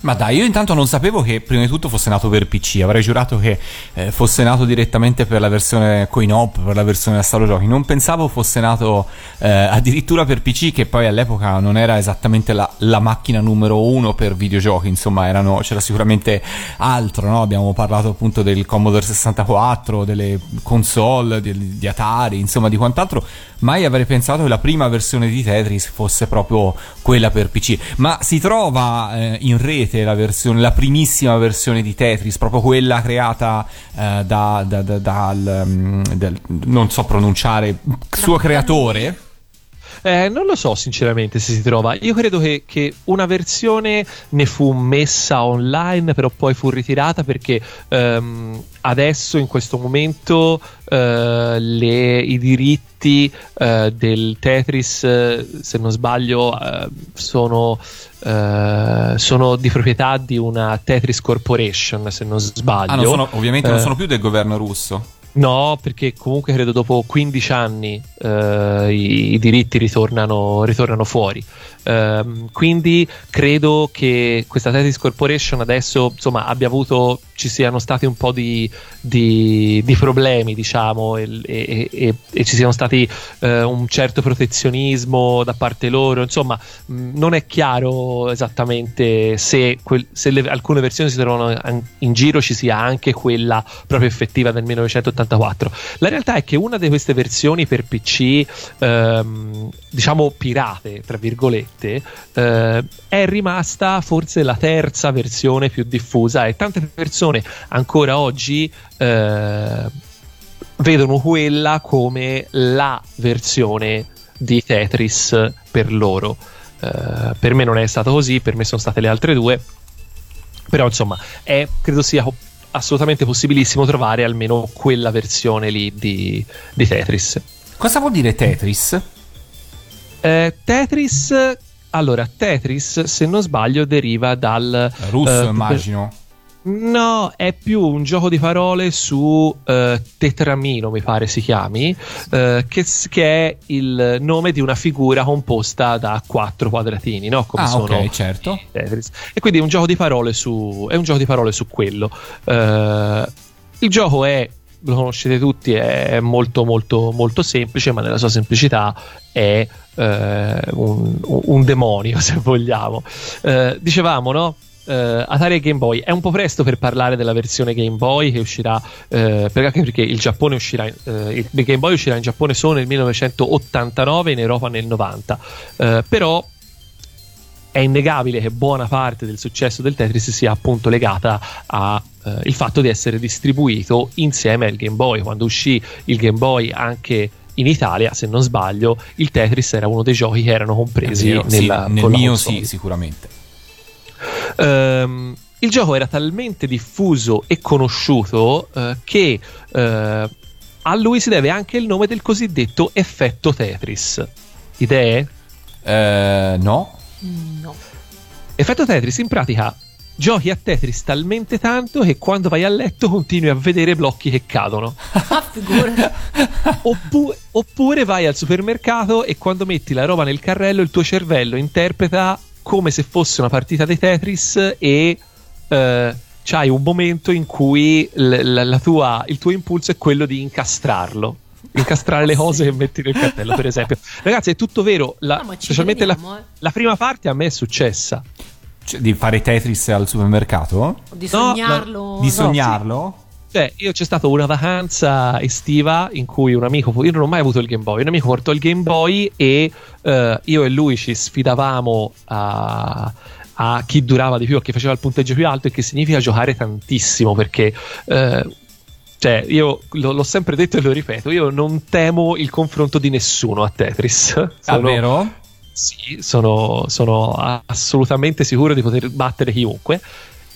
Ma dai, io intanto non sapevo che prima di tutto fosse nato per PC, avrei giurato che eh, fosse nato direttamente per la versione coin-op, per la versione da Stalo Giochi. Non pensavo fosse nato eh, addirittura per PC, che poi all'epoca non era esattamente la, la macchina numero uno per videogiochi, insomma erano, c'era sicuramente altro, no? abbiamo parlato appunto del Commodore 64, delle console, di, di Atari, insomma di quant'altro. Mai avrei pensato che la prima versione di Tetris fosse proprio quella per PC, ma si trova eh, in rete la versione, la primissima versione di Tetris, proprio quella creata eh, da, da, da, dal, um, del, non so pronunciare, suo creatore. Eh, non lo so sinceramente se si trova. Io credo che, che, una versione ne fu messa online, però poi fu ritirata perché ehm, adesso in questo momento eh, le, i diritti eh, del Tetris, se non sbaglio, eh, sono, eh, sono, di proprietà di una Tetris Corporation, se non sbaglio. Ah, non sono, ovviamente non eh, sono più del governo russo. No, perché comunque credo dopo 15 anni eh, i, i, diritti ritornano, ritornano fuori. Um, quindi credo che questa Tetris Corporation adesso insomma abbia avuto ci siano stati un po' di, di, di problemi diciamo e, e, e, e, ci siano stati uh, un certo protezionismo da parte loro. Insomma mh, non è chiaro esattamente se, quel, se le, alcune versioni si trovano in giro ci sia anche quella proprio effettiva del 1984 la realtà è che una di queste versioni per PC um, diciamo pirate tra virgolette eh, è rimasta forse la terza versione più diffusa e tante persone ancora oggi eh, vedono quella come la versione di Tetris per loro. Uh, per me non è stato così, per me sono state le altre due. Però insomma, è, credo sia assolutamente possibilissimo trovare almeno quella versione lì di, di Tetris. Cosa vuol dire Tetris? Eh, Tetris allora, Tetris, se non sbaglio, deriva dal russo, uh, immagino. No, è più un gioco di parole su uh, Tetramino, mi pare si chiami, uh, che, che, è il nome di una figura composta da quattro quadratini, no? Come ah, sono ok, certo. Tetris. E quindi è un gioco di parole su, è un gioco di parole su quello. Uh, il gioco è lo conoscete tutti, è molto molto molto semplice, ma nella sua semplicità è eh, un, un, demonio, se vogliamo. Eh, dicevamo, no? Uh, Atari e Game Boy è un po' presto per parlare della versione Game Boy che uscirà uh, anche perché il Giappone uscirà uh, il Game Boy uscirà in Giappone solo nel 1989 in Europa nel 90 però è innegabile che buona parte del successo del Tetris sia appunto legata al fatto di essere distribuito insieme al Game Boy quando uscì il Game Boy anche in Italia, se non sbaglio, il Tetris era uno dei giochi che erano compresi vero, sì, nella, nel con la mio console. sì, sicuramente. Ehm, il gioco era talmente diffuso e conosciuto eh, che eh, a lui si deve anche il nome del cosiddetto effetto Tetris. Idee? Eh, no. No. Effetto Tetris in pratica giochi a Tetris talmente tanto che quando vai a letto continui a vedere blocchi che cadono. Ah. Oppu- oppure vai al supermercato e quando metti la roba nel carrello il tuo cervello interpreta come se fosse una partita di Tetris e eh, c'hai un momento in cui l- la- la tua- il tuo impulso è quello di incastrarlo. Incastrare le cose che metti nel cartello, per esempio. Ragazzi, è tutto vero. La, No, specialmente la, eh. la prima parte a me è successa. Cioè, di fare Tetris al supermercato? Di No, sognarlo. Di no. sognarlo? Cioè, io c'è stata una vacanza estiva in cui un amico, io non ho mai avuto il Game Boy, un amico portò il Game Boy e eh, io e lui ci sfidavamo a, a chi durava di più, a chi faceva il punteggio più alto, e che significa giocare tantissimo perché. eh, cioè, io lo- l'ho sempre detto e lo ripeto, io non temo il confronto di nessuno a Tetris. Davvero? Sì, sono, sono assolutamente sicuro di poter battere chiunque.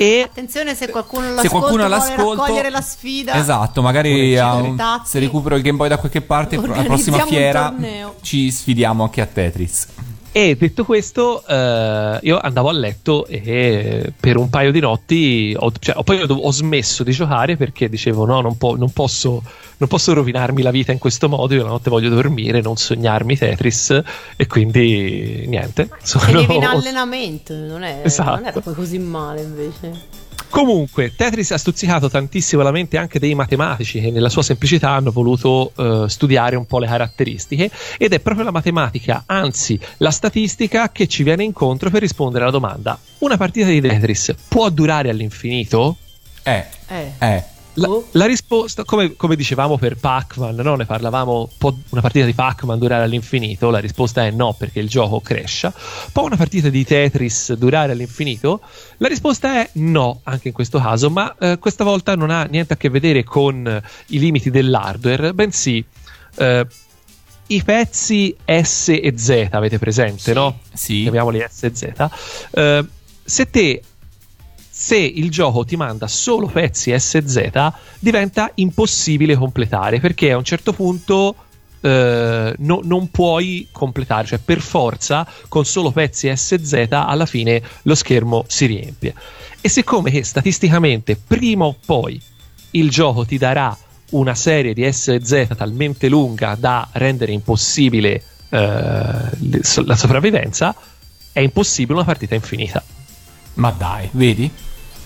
E Attenzione se qualcuno Se l'ascolta qualcuno vuole all'ascolto, raccogliere la sfida. Esatto, magari ci un- tazzi. se recupero il Game Boy da qualche parte, alla prossima fiera ci sfidiamo anche a Tetris. E detto questo, eh, io andavo a letto e per un paio di notti ho, cioè, poi ho, smesso di giocare perché dicevo: no, non, po- non posso, non posso rovinarmi la vita in questo modo. Io la notte voglio dormire, non sognarmi Tetris. E quindi niente. Sono... Tenevi in allenamento, non, è, Esatto. non era poi così male invece. Comunque, Tetris ha stuzzicato tantissimo la mente anche dei matematici che nella sua semplicità hanno voluto eh, studiare un po' le caratteristiche ed è proprio la matematica, anzi la statistica che ci viene incontro per rispondere alla domanda. Una partita di Tetris può durare all'infinito? Eh, Eh. eh. La, Oh. la risposta, come, come dicevamo per Pac-Man, no? ne parlavamo, può una partita di Pac-Man durare all'infinito? La risposta è no, perché il gioco cresce. Può una partita di Tetris durare all'infinito? La risposta è no, anche in questo caso, ma eh, questa volta non ha niente a che vedere con eh, i limiti dell'hardware, bensì eh, i pezzi S e Z, avete presente, no? Sì. chiamiamoli S e Z. Eh, se te se il gioco ti manda solo pezzi S e Z, diventa impossibile completare perché a un certo punto eh, no- non puoi completare, cioè per forza con solo pezzi S e Z alla fine lo schermo si riempie. E siccome che statisticamente prima o poi il gioco ti darà una serie di S e Z talmente lunga da rendere impossibile eh, la sopravvivenza, è impossibile una partita infinita. Ma dai, vedi?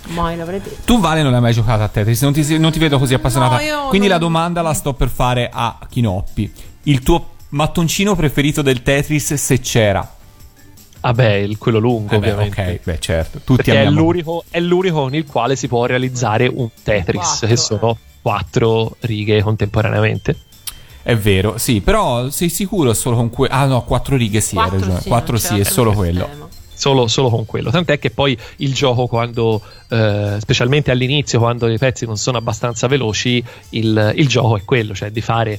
Mai l'avrei detto. Tu Vale non hai mai giocato a Tetris, non ti, non ti vedo così appassionata. No, Quindi non- la domanda la sto per fare a Chinoppi. Il tuo mattoncino preferito del Tetris se c'era? Vabbè, il- quello lungo, Eh beh, ovviamente. ok, beh certo. Tutti Perché è l'unico, è l'unico con il quale si può realizzare un Tetris, Quattro, che sono quattro righe contemporaneamente. È vero, sì, però sei sicuro solo con quello? Ah no, quattro righe sì, hai ragione. sì, Quattro sì, è solo sistema. quello. Solo, solo con quello. Tant'è che poi il gioco, quando, eh, specialmente all'inizio, quando i pezzi non sono abbastanza veloci, il, il gioco è quello, cioè di fare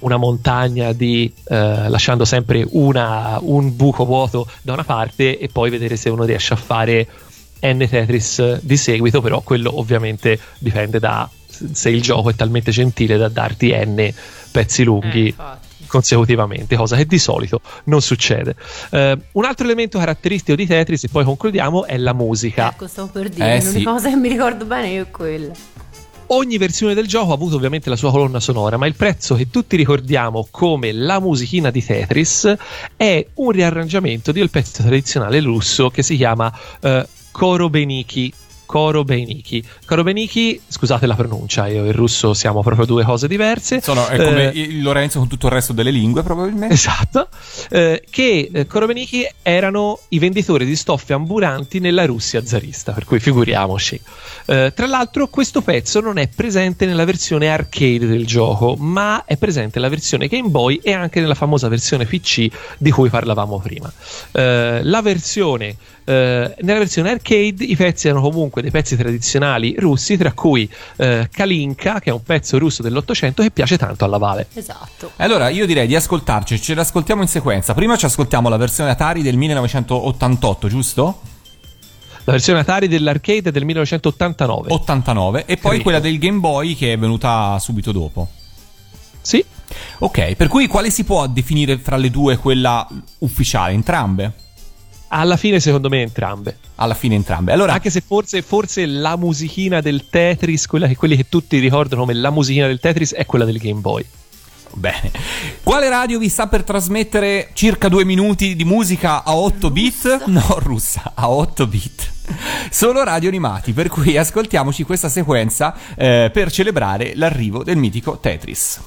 una montagna di eh, lasciando sempre una- un buco vuoto da una parte e poi vedere se uno riesce a fare N Tetris di seguito, però quello ovviamente dipende da se il gioco è talmente gentile da darti N pezzi Eh, lunghi infatti. Consecutivamente, cosa che di solito non succede. Eh, un altro elemento caratteristico di Tetris, e poi concludiamo, è la musica. Ecco, stavo per dire, Eh, l'unica sì. cosa che mi ricordo bene io è quella. Ogni versione del gioco ha avuto ovviamente la sua colonna sonora, ma il prezzo che tutti ricordiamo come la musichina di Tetris è un riarrangiamento del pezzo tradizionale russo che si chiama eh, Korobeniki. Korobeniki. Korobeniki, scusate la pronuncia, io e il russo siamo proprio due cose diverse. Sono, è come Eh, il Lorenzo con tutto il resto delle lingue, probabilmente. Esatto, eh, che eh, Korobeniki erano i venditori di stoffe ambulanti nella Russia zarista, per cui figuriamoci. Eh, tra l'altro questo pezzo non è presente nella versione arcade del gioco, ma è presente nella versione Game Boy e anche nella famosa versione PC di cui parlavamo prima. Eh, la versione, nella versione arcade i pezzi erano comunque dei pezzi tradizionali russi, tra cui eh, Kalinka, che è un pezzo russo dell'Ottocento che piace tanto alla Vale. Esatto. Allora, io direi di ascoltarci, ce l'ascoltiamo in sequenza. Prima ci ascoltiamo la versione Atari del 1988, giusto? La versione Atari dell'arcade è del 1989. 89 e poi Credo. quella del Game Boy che è venuta subito dopo. Sì, Ok, per cui quale si può definire fra le due quella ufficiale? Entrambe? Alla fine secondo me entrambe. Alla fine entrambe. Allora, Anche se forse, forse la musichina del Tetris, quella che quelli che tutti ricordano come la musichina del Tetris, è quella del Game Boy. bene. Quale radio vi sta per trasmettere circa due minuti di musica a 8 bit? No, russa, a 8 bit. Solo radio animati, per cui ascoltiamoci questa sequenza eh, per celebrare l'arrivo del mitico Tetris.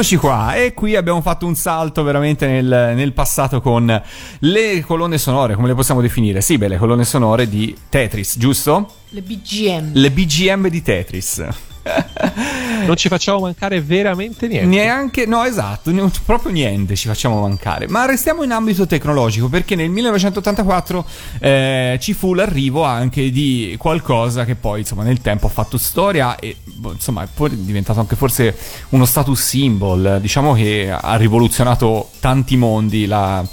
Eccoci qua, e qui abbiamo fatto un salto veramente nel, nel passato con le colonne sonore, come le possiamo definire? Sì, beh, le colonne sonore di Tetris, giusto? Le BGM. Le BGM di Tetris. Non ci facciamo mancare veramente niente. Neanche, no, esatto, ne- proprio niente ci facciamo mancare. Ma restiamo in ambito tecnologico perché nel 1984 eh, ci fu l'arrivo anche di qualcosa che poi, insomma, nel tempo ha fatto storia e, boh, insomma, è poi diventato anche forse uno status symbol. Diciamo che ha rivoluzionato tanti mondi la.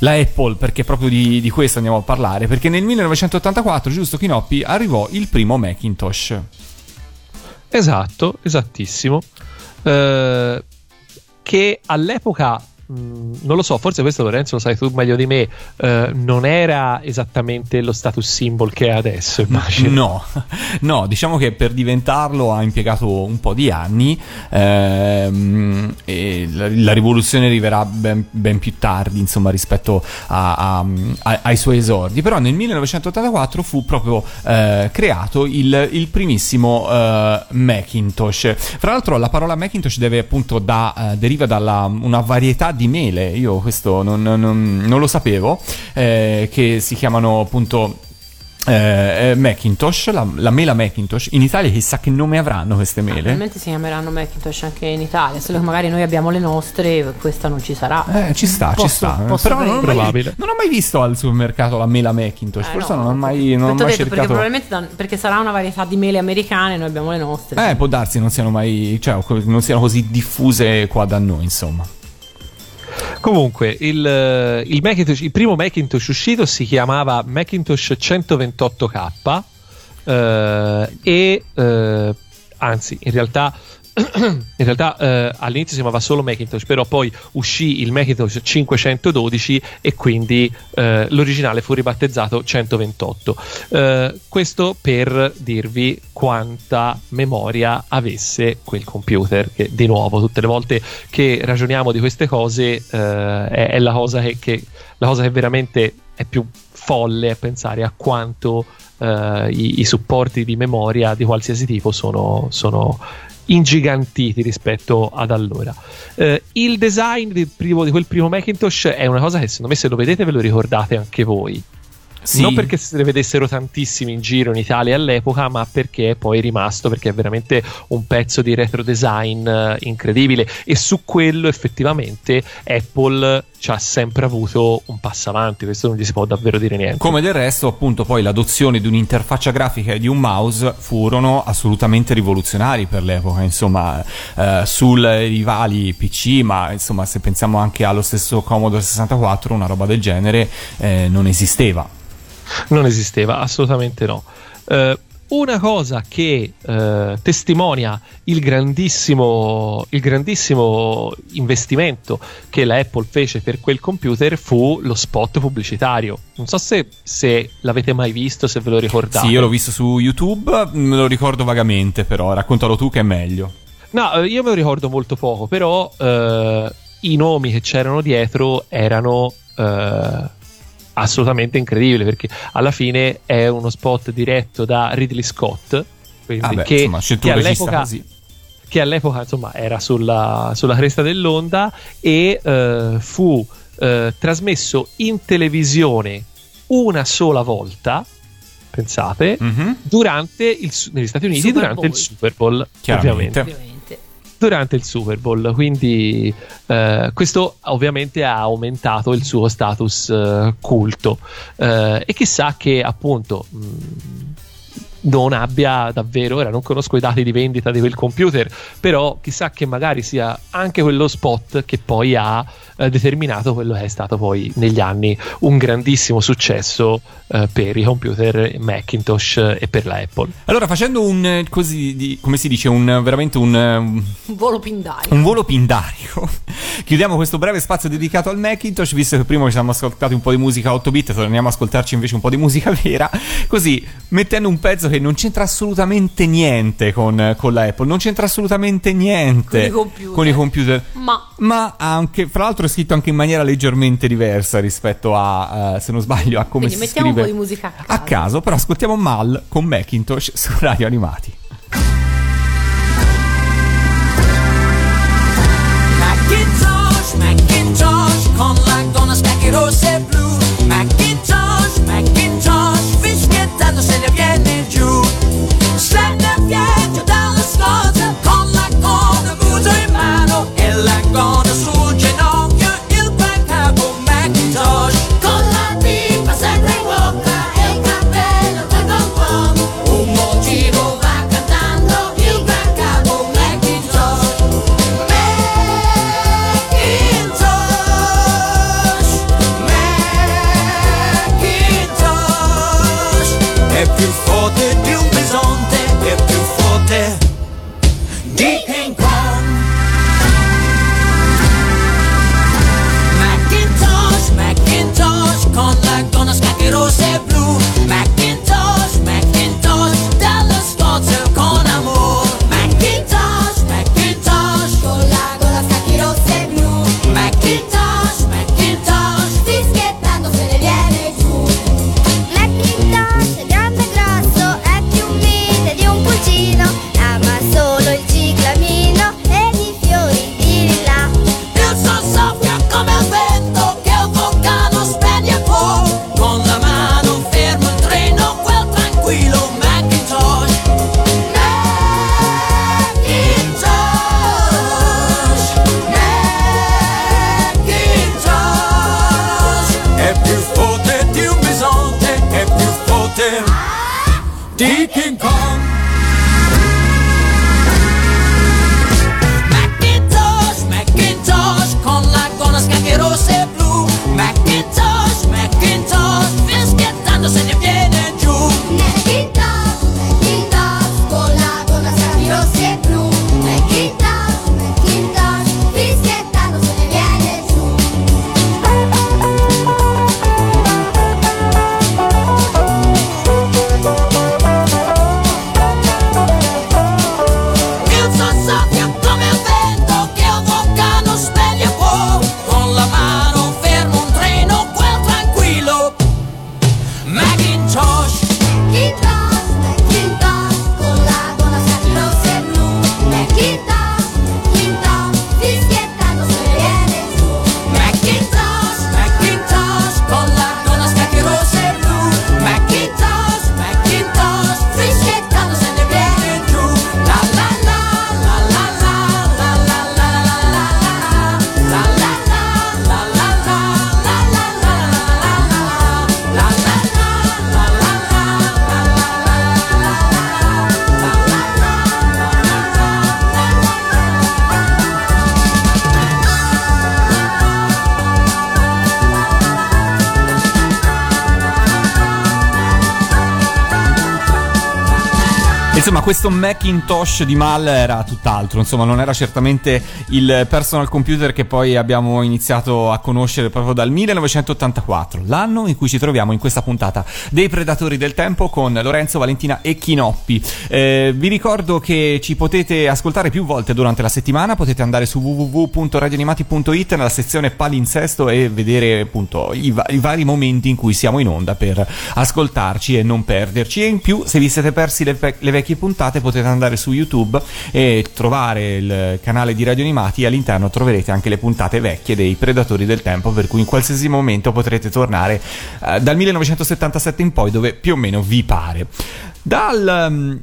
La Apple, perché proprio di, di questo andiamo a parlare, perché nel 1984, giusto Kinoppi, arrivò il primo Macintosh. Esatto, esattissimo. Eh, che all'epoca, mh, non lo so, forse questo Lorenzo lo sai tu meglio di me, eh, non era esattamente lo status symbol che è adesso, immagino. No, no, diciamo che per diventarlo ha impiegato un po' di anni ehm, la, la rivoluzione arriverà ben, ben più tardi, insomma, rispetto a- a- a- ai suoi esordi. Però nel 1984 fu proprio eh, creato il, il primissimo eh, Macintosh. Fra l'altro la parola Macintosh deve appunto da, eh, deriva da una varietà di mele, io questo non, non- non lo sapevo, eh, che si chiamano appunto eh, eh, Macintosh, la, la mela Macintosh. In Italia chissà che nome avranno queste mele. Probabilmente si chiameranno Macintosh anche in Italia, solo che magari noi abbiamo le nostre, questa non ci sarà. Eh, ci sta, ci Posso- sta. posso Però non ho, mai, Probabile. non ho mai visto al supermercato la mela Macintosh. Eh, Forse no. non ho mai, non ho mai detto, perché cercato. probabilmente da- perché sarà una varietà di mele americane, noi abbiamo le nostre. Eh, può darsi non siano mai, cioè, non siano così diffuse qua da noi, insomma. Comunque, il, eh, il Macintosh- il primo Macintosh uscito si chiamava Macintosh 128K eh, e eh, anzi, in realtà in realtà eh, all'inizio si chiamava solo Macintosh, però poi uscì il Macintosh 512 e quindi eh, l'originale fu ribattezzato 128. Eh, questo per dirvi quanta memoria avesse quel computer, che di nuovo tutte le volte che ragioniamo di queste cose eh, è, è la, cosa che, che- la cosa che veramente è più folle è pensare a quanto eh, i, i supporti di memoria di qualsiasi tipo sono, sono ingigantiti rispetto ad allora. Eh, il design del primo- di quel primo Macintosh è una cosa che secondo me se lo vedete ve lo ricordate anche voi. Sì. Non perché se ne vedessero tantissimi in giro in Italia all'epoca, ma perché è poi rimasto, perché è veramente un pezzo di retro design eh, incredibile e su quello effettivamente Apple ci ha sempre avuto un passo avanti, questo non gli si può davvero dire niente. Come del resto, appunto, poi l'adozione di un'interfaccia grafica e di un mouse furono assolutamente rivoluzionari per l'epoca, insomma, eh, sul rivali PC, ma insomma, se pensiamo anche allo stesso Commodore 64, una roba del genere eh, non esisteva. Non esisteva, assolutamente no. Eh, una cosa che eh, testimonia il grandissimo, il grandissimo investimento che la Apple fece per quel computer fu lo spot pubblicitario. Non so se, se l'avete mai visto, se ve lo ricordate. Sì, io l'ho visto su YouTube, me lo ricordo vagamente, però raccontalo tu che è meglio. No, eh, io me lo ricordo molto poco, però eh, i nomi che c'erano dietro erano eh, assolutamente incredibili perché alla fine è uno spot diretto da Ridley Scott, quindi Vabbè, che, insomma, che all'epoca, così. che all'epoca insomma era sulla, sulla cresta dell'onda e eh, fu eh, trasmesso in televisione una sola volta, pensate, Mhm. durante il, negli Stati Uniti Super durante il Bowl. Super Bowl, Ovviamente. Durante il Super Bowl. Quindi eh, questo ovviamente ha aumentato il suo status eh, culto. Eh, e chissà che appunto. mh, non abbia davvero, ora non conosco i dati di vendita di quel computer, però chissà che magari sia anche quello spot che poi ha eh, determinato quello che è stato poi negli anni un grandissimo successo eh, per i computer Macintosh e per la Apple. Allora, facendo un eh, così, di- come si dice, un veramente un, eh, un volo pindario. un volo pindarico. Chiudiamo questo breve spazio dedicato al Macintosh, visto che prima ci siamo ascoltati un po' di musica 8 bit, torniamo a ascoltarci invece un po' di musica vera, così mettendo un pezzo che non c'entra assolutamente niente con, con la Apple, non c'entra assolutamente niente Con i computer. con i computer. Ma Ma anche, fra l'altro è scritto anche in maniera leggermente diversa rispetto a, eh, se non sbaglio, a come Quindi si mettiamo un scrive po' di musica a caso. a caso, però ascoltiamo Mal con Macintosh su Radio Animati. Macintosh, Macintosh, con la gonna specchie rosse e Macintosh di Mal era tutt'altro, insomma, non era certamente il personal computer che poi abbiamo iniziato a conoscere proprio dal 1984, l'anno in cui ci troviamo in questa puntata dei Predatori del Tempo con Lorenzo, Valentina e Chinoppi. Eh, vi ricordo che ci potete ascoltare più volte durante la settimana, potete andare su www.radioanimati.it nella sezione palinsesto e vedere appunto i, va- i vari momenti in cui siamo in onda per ascoltarci e non perderci. E in più, se vi siete persi le, ve- le vecchie puntate, andare su YouTube e trovare il canale di Radio Animati all'interno troverete anche le puntate vecchie dei Predatori del Tempo, per cui in qualsiasi momento potrete tornare eh, dal 1977 in poi, dove più o meno vi pare. Dal. mm,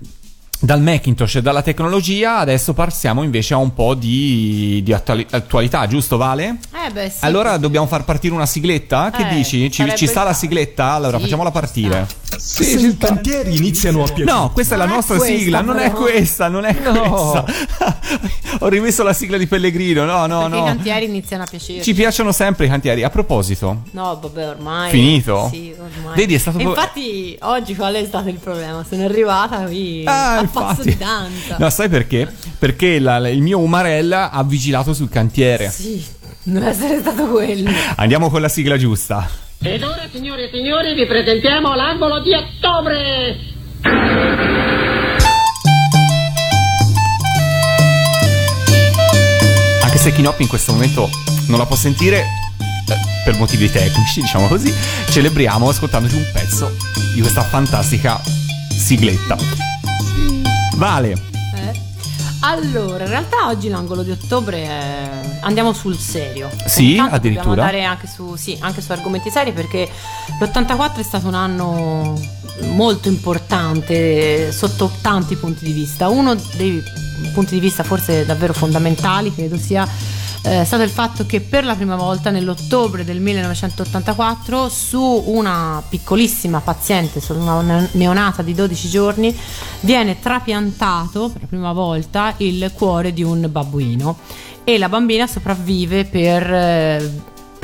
dal Macintosh e dalla tecnologia, adesso passiamo invece a un po' di, di attuali- attualità, giusto Vale? Eh beh, sì. allora dobbiamo far partire una sigletta? Che Eh, dici? Ci, ci sta la sigletta? Allora Sì, facciamola ci partire. Se i cantieri iniziano a piacere. No, questa è la Non è nostra questa, sigla, non è però. questa, non è No. questa. Ho rimesso la sigla di Pellegrino, no, no, Perché i no. cantieri iniziano a piacere. Ci piacciono sempre i cantieri. A proposito, No, vabbè, ormai. Finito? Sì, ormai. Vedi, è stato E po- infatti, oggi qual è stato il problema? Sono arrivata qui Ah, a infatti. passo di danza. No, sai perché? Perché la- il mio Umarella ha vigilato sul cantiere. Sì, non essere stato quello. Andiamo con la sigla giusta. Ed ora, signore e signori, vi presentiamo l'angolo di ottobre! Anche se Kinoppi in questo momento non la può sentire eh, per motivi tecnici, diciamo così, celebriamo ascoltandoci un pezzo di questa fantastica sigletta. Vale. Allora, in realtà oggi l'angolo di ottobre è... andiamo sul serio. Sì, addirittura. Dobbiamo andare anche su, sì, anche su argomenti seri perché l'84 è stato un anno molto importante sotto tanti punti di vista. Uno dei punti di vista forse davvero fondamentali credo sia eh, stato il fatto che per la prima volta nell'ottobre del 1984 su una piccolissima paziente, su una ne- neonata di 12 giorni, viene trapiantato per la prima volta il cuore di un babbuino. E la bambina sopravvive per, eh,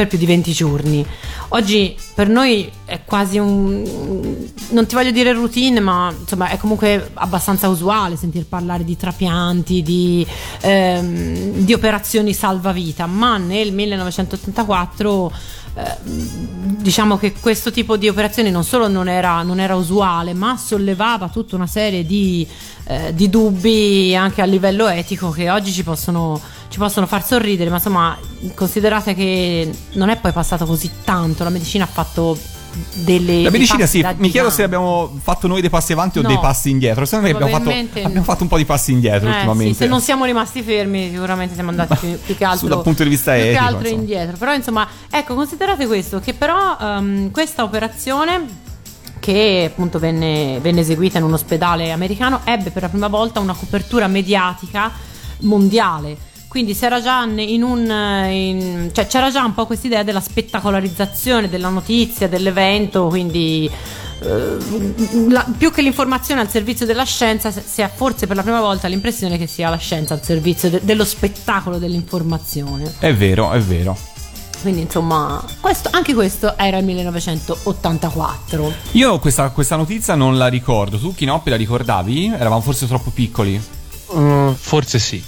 per più di 20 giorni. Oggi per noi è quasi un non ti voglio dire routine, ma insomma è comunque abbastanza usuale sentir parlare di trapianti, di, ehm, di operazioni salvavita, ma nel 1984 eh, diciamo che questo tipo di operazioni non solo non era, non era usuale, ma sollevava tutta una serie di, eh, di dubbi anche a livello etico che oggi ci possono, ci possono far sorridere, ma insomma considerate che non è poi passato così tanto, la medicina ha fatto delle... la medicina sì, mi chiedo se abbiamo fatto noi dei passi avanti o No. dei passi indietro. Secondo me abbiamo fatto, abbiamo fatto un po' di passi indietro Eh, ultimamente. sì, se non siamo rimasti fermi, sicuramente siamo andati più, più che altro, dal punto di vista più che etico, altro insomma. indietro. Però, insomma, ecco, considerate questo: che però ehm, questa operazione che appunto venne, venne eseguita in un ospedale americano ebbe per la prima volta una copertura mediatica mondiale. Quindi si era già in un, eh, in- cioè c'era già un po' questa idea della spettacolarizzazione della notizia, dell'evento, quindi eh, la- più che l'informazione al servizio della scienza, se- si ha forse per la prima volta l'impressione che sia la scienza al servizio de- dello spettacolo dell'informazione. È vero, è vero. Quindi insomma, questo- anche questo era il 1984. Io questa, questa notizia non la ricordo. Tu, Chinoppi, la ricordavi? Eravamo forse troppo piccoli. Mm, forse sì.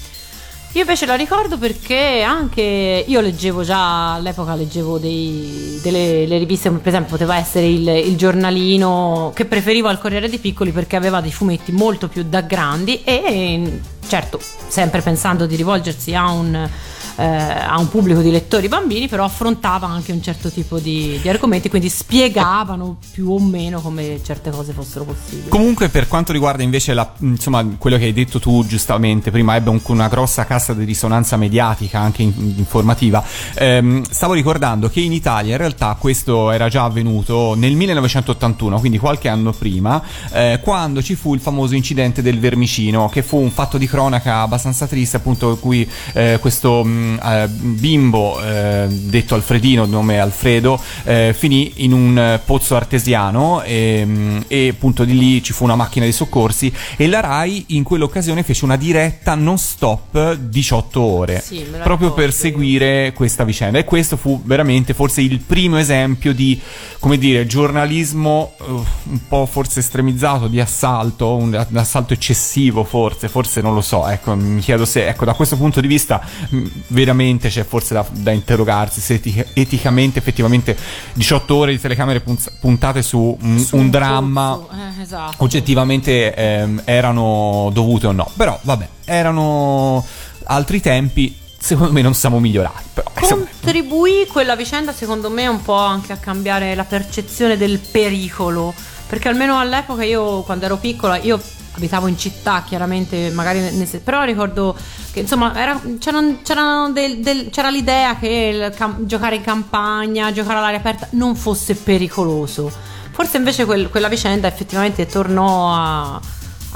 Io invece la ricordo perché anche io leggevo già all'epoca leggevo dei- delle le riviste per esempio poteva essere il, il giornalino che preferivo al Corriere dei Piccoli perché aveva dei fumetti molto più da grandi e certo sempre pensando di rivolgersi a un, eh, a un pubblico di lettori bambini però affrontava anche un certo tipo di, di argomenti quindi spiegavano più o meno come certe cose fossero possibili. Comunque, per quanto riguarda invece la- insomma, quello che hai detto tu giustamente, prima ebbe un- una grossa cassa di risonanza mediatica, anche in- informativa. Ehm, stavo ricordando che in Italia in realtà questo era già avvenuto nel 1981, quindi qualche anno prima, eh, quando ci fu il famoso incidente del vermicino, che fu un fatto di cronaca abbastanza triste, appunto, cui eh, questo mh, eh, bimbo, eh, detto Alfredino, nome Alfredo, eh, finì in un eh, pozzo artesiano e, mh, e appunto di lì ci fu una macchina dei soccorsi e la RAI in quell'occasione fece una diretta non stop 18 ore Sì, proprio per seguire questa vicenda. E questo fu veramente forse il primo esempio di come dire giornalismo eh, un po' forse estremizzato di assalto un, un assalto eccessivo forse forse non lo so ecco mi chiedo se ecco da questo punto di vista mh, veramente c'è forse da, da interrogarsi se etica- eticamente effettivamente 18 ore di telecamere punz- puntate su un, Su un dramma pozzo, eh, esatto. oggettivamente ehm, erano dovute o no. Però vabbè, erano altri tempi. Secondo me non siamo migliorati. Però, contribuì quella vicenda secondo me un po' anche a cambiare la percezione del pericolo perché almeno all'epoca io quando ero piccola io abitavo in città chiaramente magari ne- però ricordo che insomma era- c'erano del- del- c'era l'idea che cam- giocare in campagna giocare all'aria aperta non fosse pericoloso. Forse invece quel- quella vicenda effettivamente tornò a,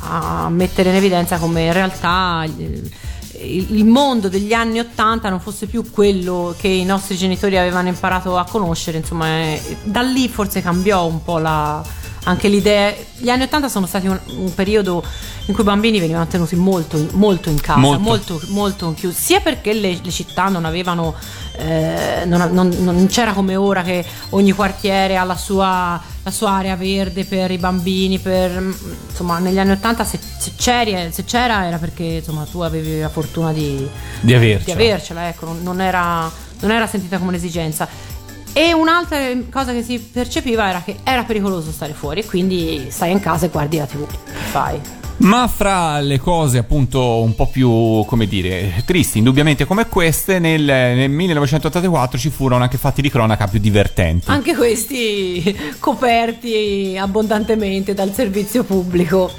a mettere in evidenza come in realtà il, il mondo degli anni Ottanta non fosse più quello che i nostri genitori avevano imparato a conoscere, insomma, eh, da lì forse cambiò un po' la, anche l'idea. Gli anni Ottanta sono stati un, un periodo in cui i bambini venivano tenuti molto, molto in casa, Molto. molto, molto chiusi, sia perché le, le città non avevano, eh, non, non- non c'era come ora che ogni quartiere ha la sua, la sua area verde per i bambini, per, insomma negli anni Ottanta se, se c'eri- se c'era era perché insomma tu avevi la fortuna di, di avercela. di avercela, ecco, non, non era, non era sentita come un'esigenza. E un'altra cosa che si percepiva era che era pericoloso stare fuori, quindi stai in casa e guardi la TV. Fai. Ma fra le cose appunto un po' più, come dire, tristi, indubbiamente come queste, nel, nel 1984 ci furono anche fatti di cronaca più divertenti. Anche questi coperti abbondantemente dal servizio pubblico.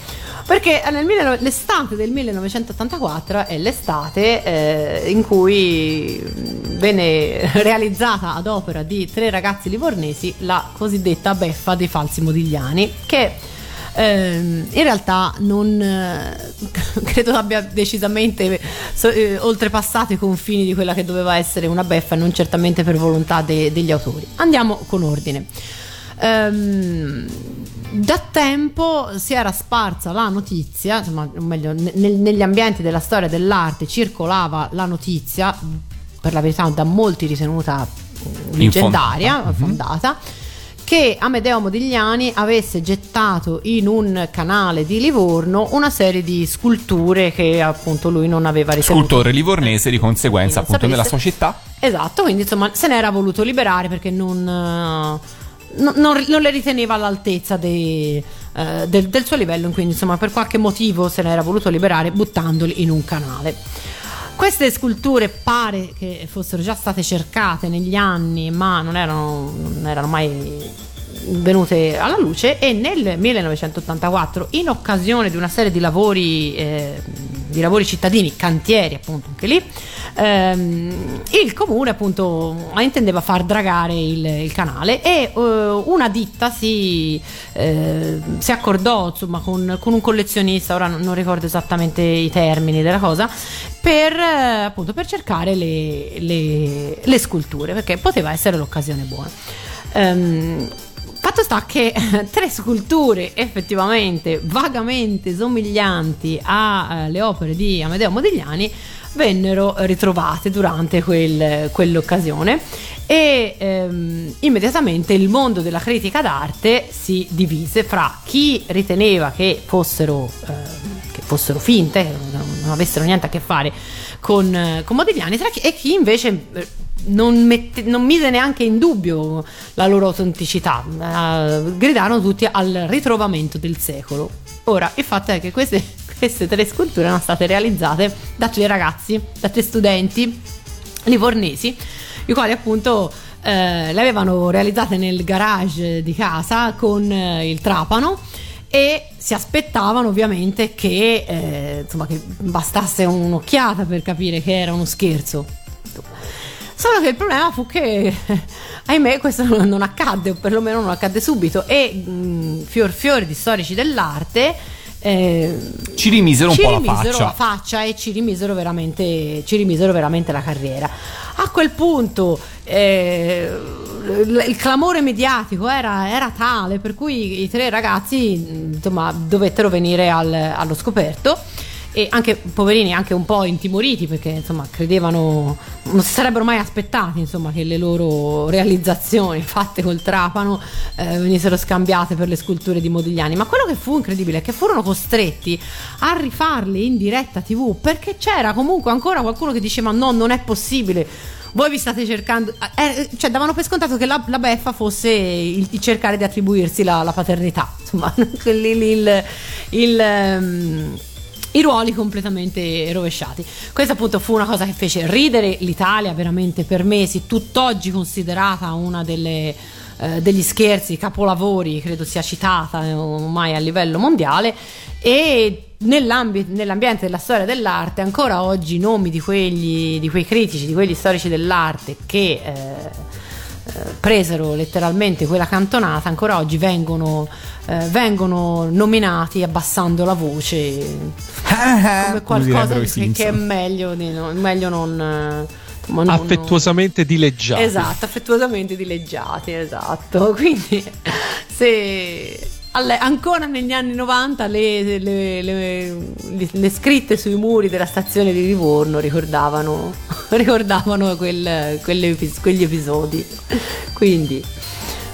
Perché nel 19 l'estate del 1984 è l'estate eh, in cui mh, venne realizzata ad opera di tre ragazzi livornesi la cosiddetta beffa dei falsi modigliani, che ehm, in realtà non eh, credo abbia decisamente eh, oltrepassato i confini di quella che doveva essere una beffa, non certamente per volontà de- degli autori. Andiamo con ordine. Ehm, da tempo si era sparsa la notizia, insomma, o meglio, ne- nel- negli ambienti della storia dell'arte circolava la notizia, per la verità da molti ritenuta leggendaria, Infondata. fondata, che Amedeo Modigliani avesse gettato in un canale di Livorno una serie di sculture che appunto lui non aveva ritenuto. Scultore livornese di conseguenza appunto nella sapesse- sua città. Esatto, quindi insomma se n'era voluto liberare perché non, eh, non- non- le riteneva all'altezza dei, eh, del, del suo livello, quindi insomma per qualche motivo se n'era voluto liberare buttandoli in un canale. Queste sculture pare che fossero già state cercate negli anni, ma non erano, non erano mai venute alla luce e nel 1984 in occasione di una serie di lavori eh, di lavori cittadini cantieri appunto anche lì ehm, il comune appunto intendeva far dragare il, il canale e eh, una ditta si, eh, si accordò insomma con, con un collezionista ora non, ricordo esattamente i termini della cosa per eh, appunto per cercare le, le- le sculture perché poteva essere l'occasione buona. Ehm, Fatto sta che tre sculture effettivamente vagamente somiglianti alle opere di Amedeo Modigliani vennero ritrovate durante quel- quell'occasione e ehm, immediatamente il mondo della critica d'arte si divise fra chi riteneva che fossero, ehm, che fossero finte, che non, avessero niente a che fare con, eh, con Modigliani chi- e chi invece eh, non, mette- non mise neanche in dubbio la loro autenticità, eh, gridarono tutti al ritrovamento del secolo. Ora, il fatto è che queste, queste tre sculture erano state realizzate da tre ragazzi, da tre studenti livornesi, i quali appunto eh, le avevano realizzate nel garage di casa con eh, il trapano e si aspettavano ovviamente che, eh, insomma, che bastasse un'occhiata per capire che era uno scherzo. Solo che il problema fu che, ahimè, questo non accadde, o perlomeno non accadde subito. E mh, fior fior di storici dell'arte eh, Ci rimisero un ci po' la rimisero faccia. la faccia e ci rimisero veramente, ci rimisero veramente la carriera. A quel punto eh, il clamore mediatico era, era tale per cui i tre ragazzi mh, insomma, dovettero venire al- allo scoperto e anche poverini anche un po' intimoriti perché insomma credevano non si sarebbero mai aspettati insomma che le loro realizzazioni fatte col trapano eh, venissero scambiate per le sculture di Modigliani. Ma quello che fu incredibile è che furono costretti a rifarle in diretta tv perché c'era comunque ancora qualcuno che diceva no non è possibile. Voi vi state cercando, eh, cioè davano per scontato che la, la beffa fosse il, il cercare di attribuirsi la, la paternità, insomma, il, il- il- il, ehm, i ruoli completamente rovesciati. Questa appunto fu una cosa che fece ridere l'Italia veramente per mesi, tutt'oggi considerata una delle eh, degli scherzi, capolavori, credo sia citata eh, ormai a livello mondiale e nell'ambi- nell'ambiente della storia dell'arte ancora oggi i nomi di, quegli, di quei critici, di quegli storici dell'arte che eh, presero letteralmente quella cantonata ancora oggi vengono, eh, vengono nominati abbassando la voce come qualcosa direbbero i che, che è meglio, di no- meglio non, eh, ma non- Affettuosamente dileggiati. Esatto, affettuosamente dileggiati, esatto. Quindi se alle- ancora negli anni 90 le, le- le- le- scritte sui muri della stazione di Livorno ricordavano, ricordavano quel- quegli episodi. Quindi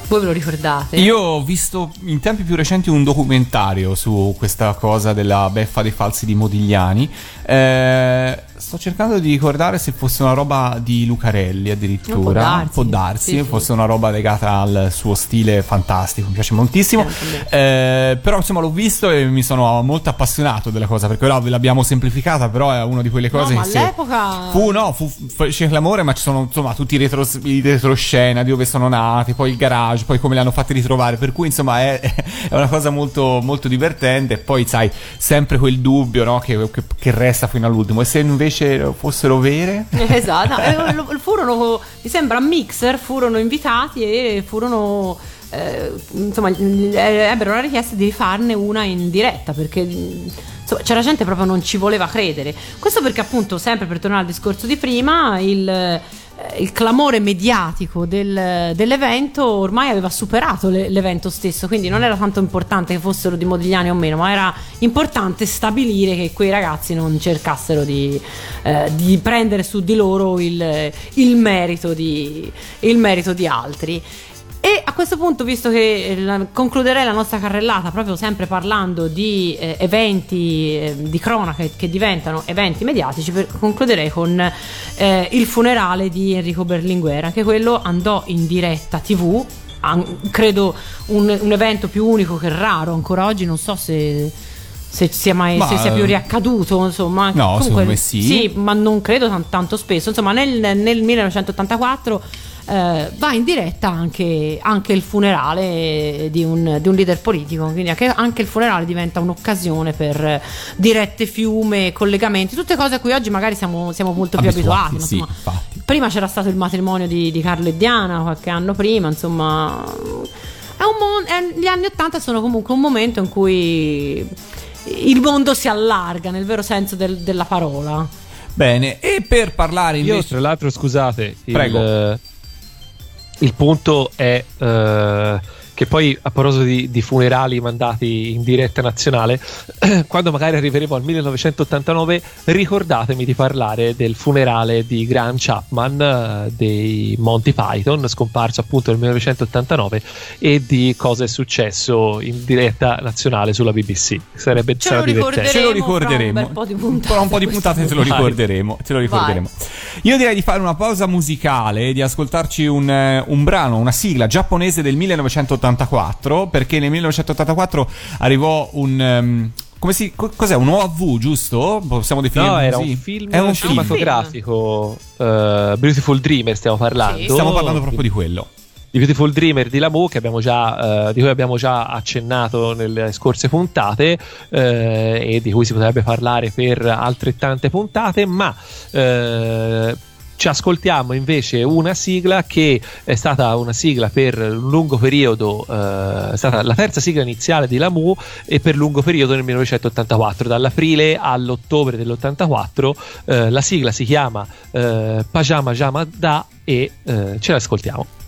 voi ve lo ricordate? Io ho visto in tempi più recenti un documentario su questa cosa della beffa dei falsi di Modigliani. Eh, sto cercando di ricordare se fosse una roba di Lucarelli addirittura. Può darsi. Può darsi, Sì, sì. fosse una roba legata al suo stile fantastico, mi piace moltissimo. Sì, Eh, però insomma l'ho visto e mi sono molto appassionato della cosa perché ora ve l'abbiamo semplificata, però è una di quelle No, cose ma che all'epoca Fu, no, fu, fece clamore, ma ci sono insomma tutti i, retro, i retroscena di dove sono nati, poi il garage, poi come li hanno fatti ritrovare. Per cui, insomma, è, è una cosa molto, molto divertente. E poi, sai, sempre quel dubbio no, che, che- che resta fino all'ultimo. E se invece fossero vere? Esatto, eh, furono, mi sembra, mixer, furono invitati e furono, eh, insomma, eh, ebbero la richiesta di farne una in diretta perché insomma, c'era gente proprio non ci voleva credere. Questo perché appunto, sempre per tornare al discorso di prima, il... eh, il clamore mediatico del- dell'evento ormai aveva superato le- l'evento stesso, quindi non era tanto importante che fossero di Modigliani o meno, ma era importante stabilire che quei ragazzi non cercassero di, eh, di prendere su di loro il, il merito di, il merito di altri. E a questo punto, visto che eh, la- concluderei la nostra carrellata proprio sempre parlando di eh, eventi eh, di cronaca che diventano eventi mediatici, per- concluderei con eh, il funerale di Enrico Berlinguer. Anche quello andò in diretta TV, an- credo un, un evento più unico che raro ancora oggi, non so se... Se sia, mai, Ma, se sia più riaccaduto, insomma, no, secondo me sì. Sì, ma non credo tan- tanto spesso. Insomma, nel, nel 1984 eh, va in diretta anche, anche il funerale di un, di un leader politico, quindi anche, anche il funerale diventa un'occasione per dirette fiume, collegamenti, tutte cose a cui oggi magari siamo, siamo molto più abituati. Abituati, ma sì, insomma, prima c'era stato il matrimonio di, di Carlo e Diana qualche anno prima, insomma. È un mon- è- gli anni Ottanta sono comunque un momento in cui il mondo si allarga nel vero senso del- della parola. Bene, e per parlare Io, invece. tra l'altro, scusate, il, Prego. eh, il punto è eh, che poi a proposito di, di funerali mandati in diretta nazionale, quando magari arriveremo al 1989, ricordatemi di parlare del funerale di Graham Chapman eh, dei Monty Python, scomparso appunto nel 1989, e di cosa è successo in diretta nazionale sulla BBC. Sarebbe ce lo ricorderemo, ce lo ricorderemo. Un po' di puntate, un po di puntate ce, lo ricorderemo, ce lo ricorderemo. Io direi di fare una pausa musicale e di ascoltarci un, eh, un brano, una sigla giapponese del 1989. 1984, perché nel 1984 arrivò un... Um, come si, co- cos'è un OAV, giusto? Possiamo definirlo no, era così. un film è un cinematografico. Uh, Beautiful Dreamer stiamo parlando. Sì. Stiamo parlando proprio di quello. Di Beautiful Dreamer di Lamu, uh, eh, di cui abbiamo già accennato nelle scorse puntate uh, e di cui si potrebbe parlare per altrettante puntate, ma ci ascoltiamo invece una sigla che è stata una sigla per un lungo periodo, eh, è stata la terza sigla iniziale di Lamu e per lungo periodo nel 1984, dall'aprile all'ottobre dell'84. Eh, la sigla si chiama eh, Pajama Jama Da e eh, ce l'ascoltiamo.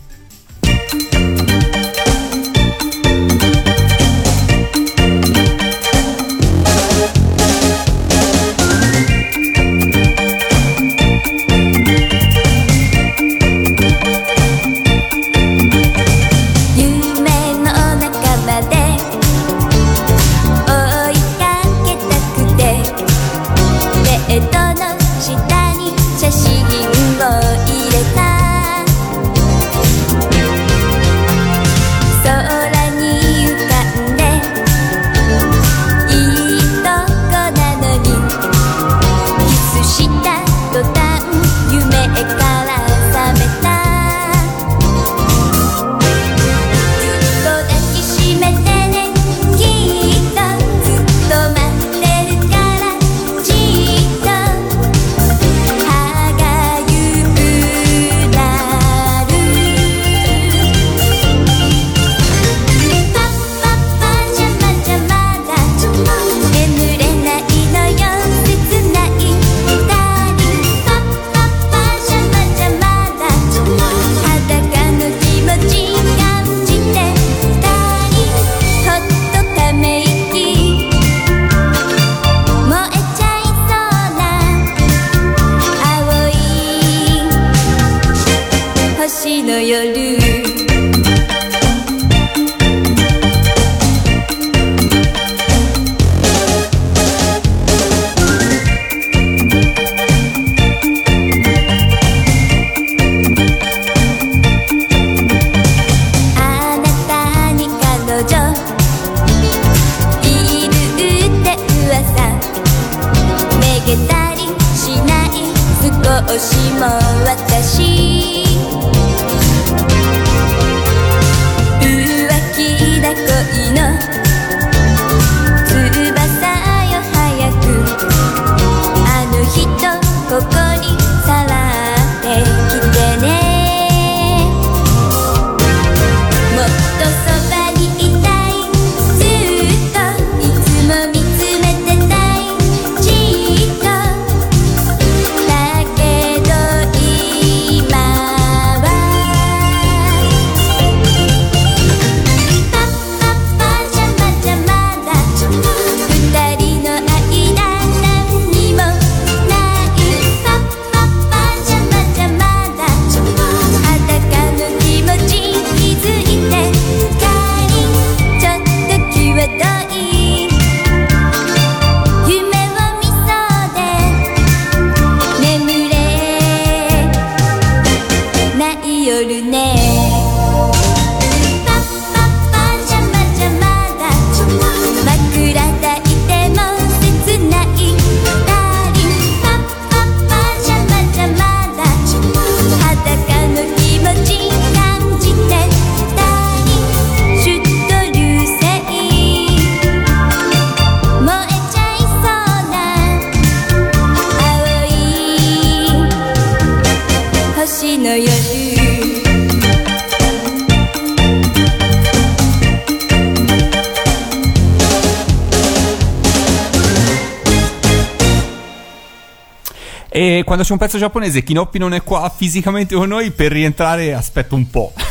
faccio un pezzo giapponese, Kinoppi non è qua fisicamente con noi, per rientrare aspetto un po'.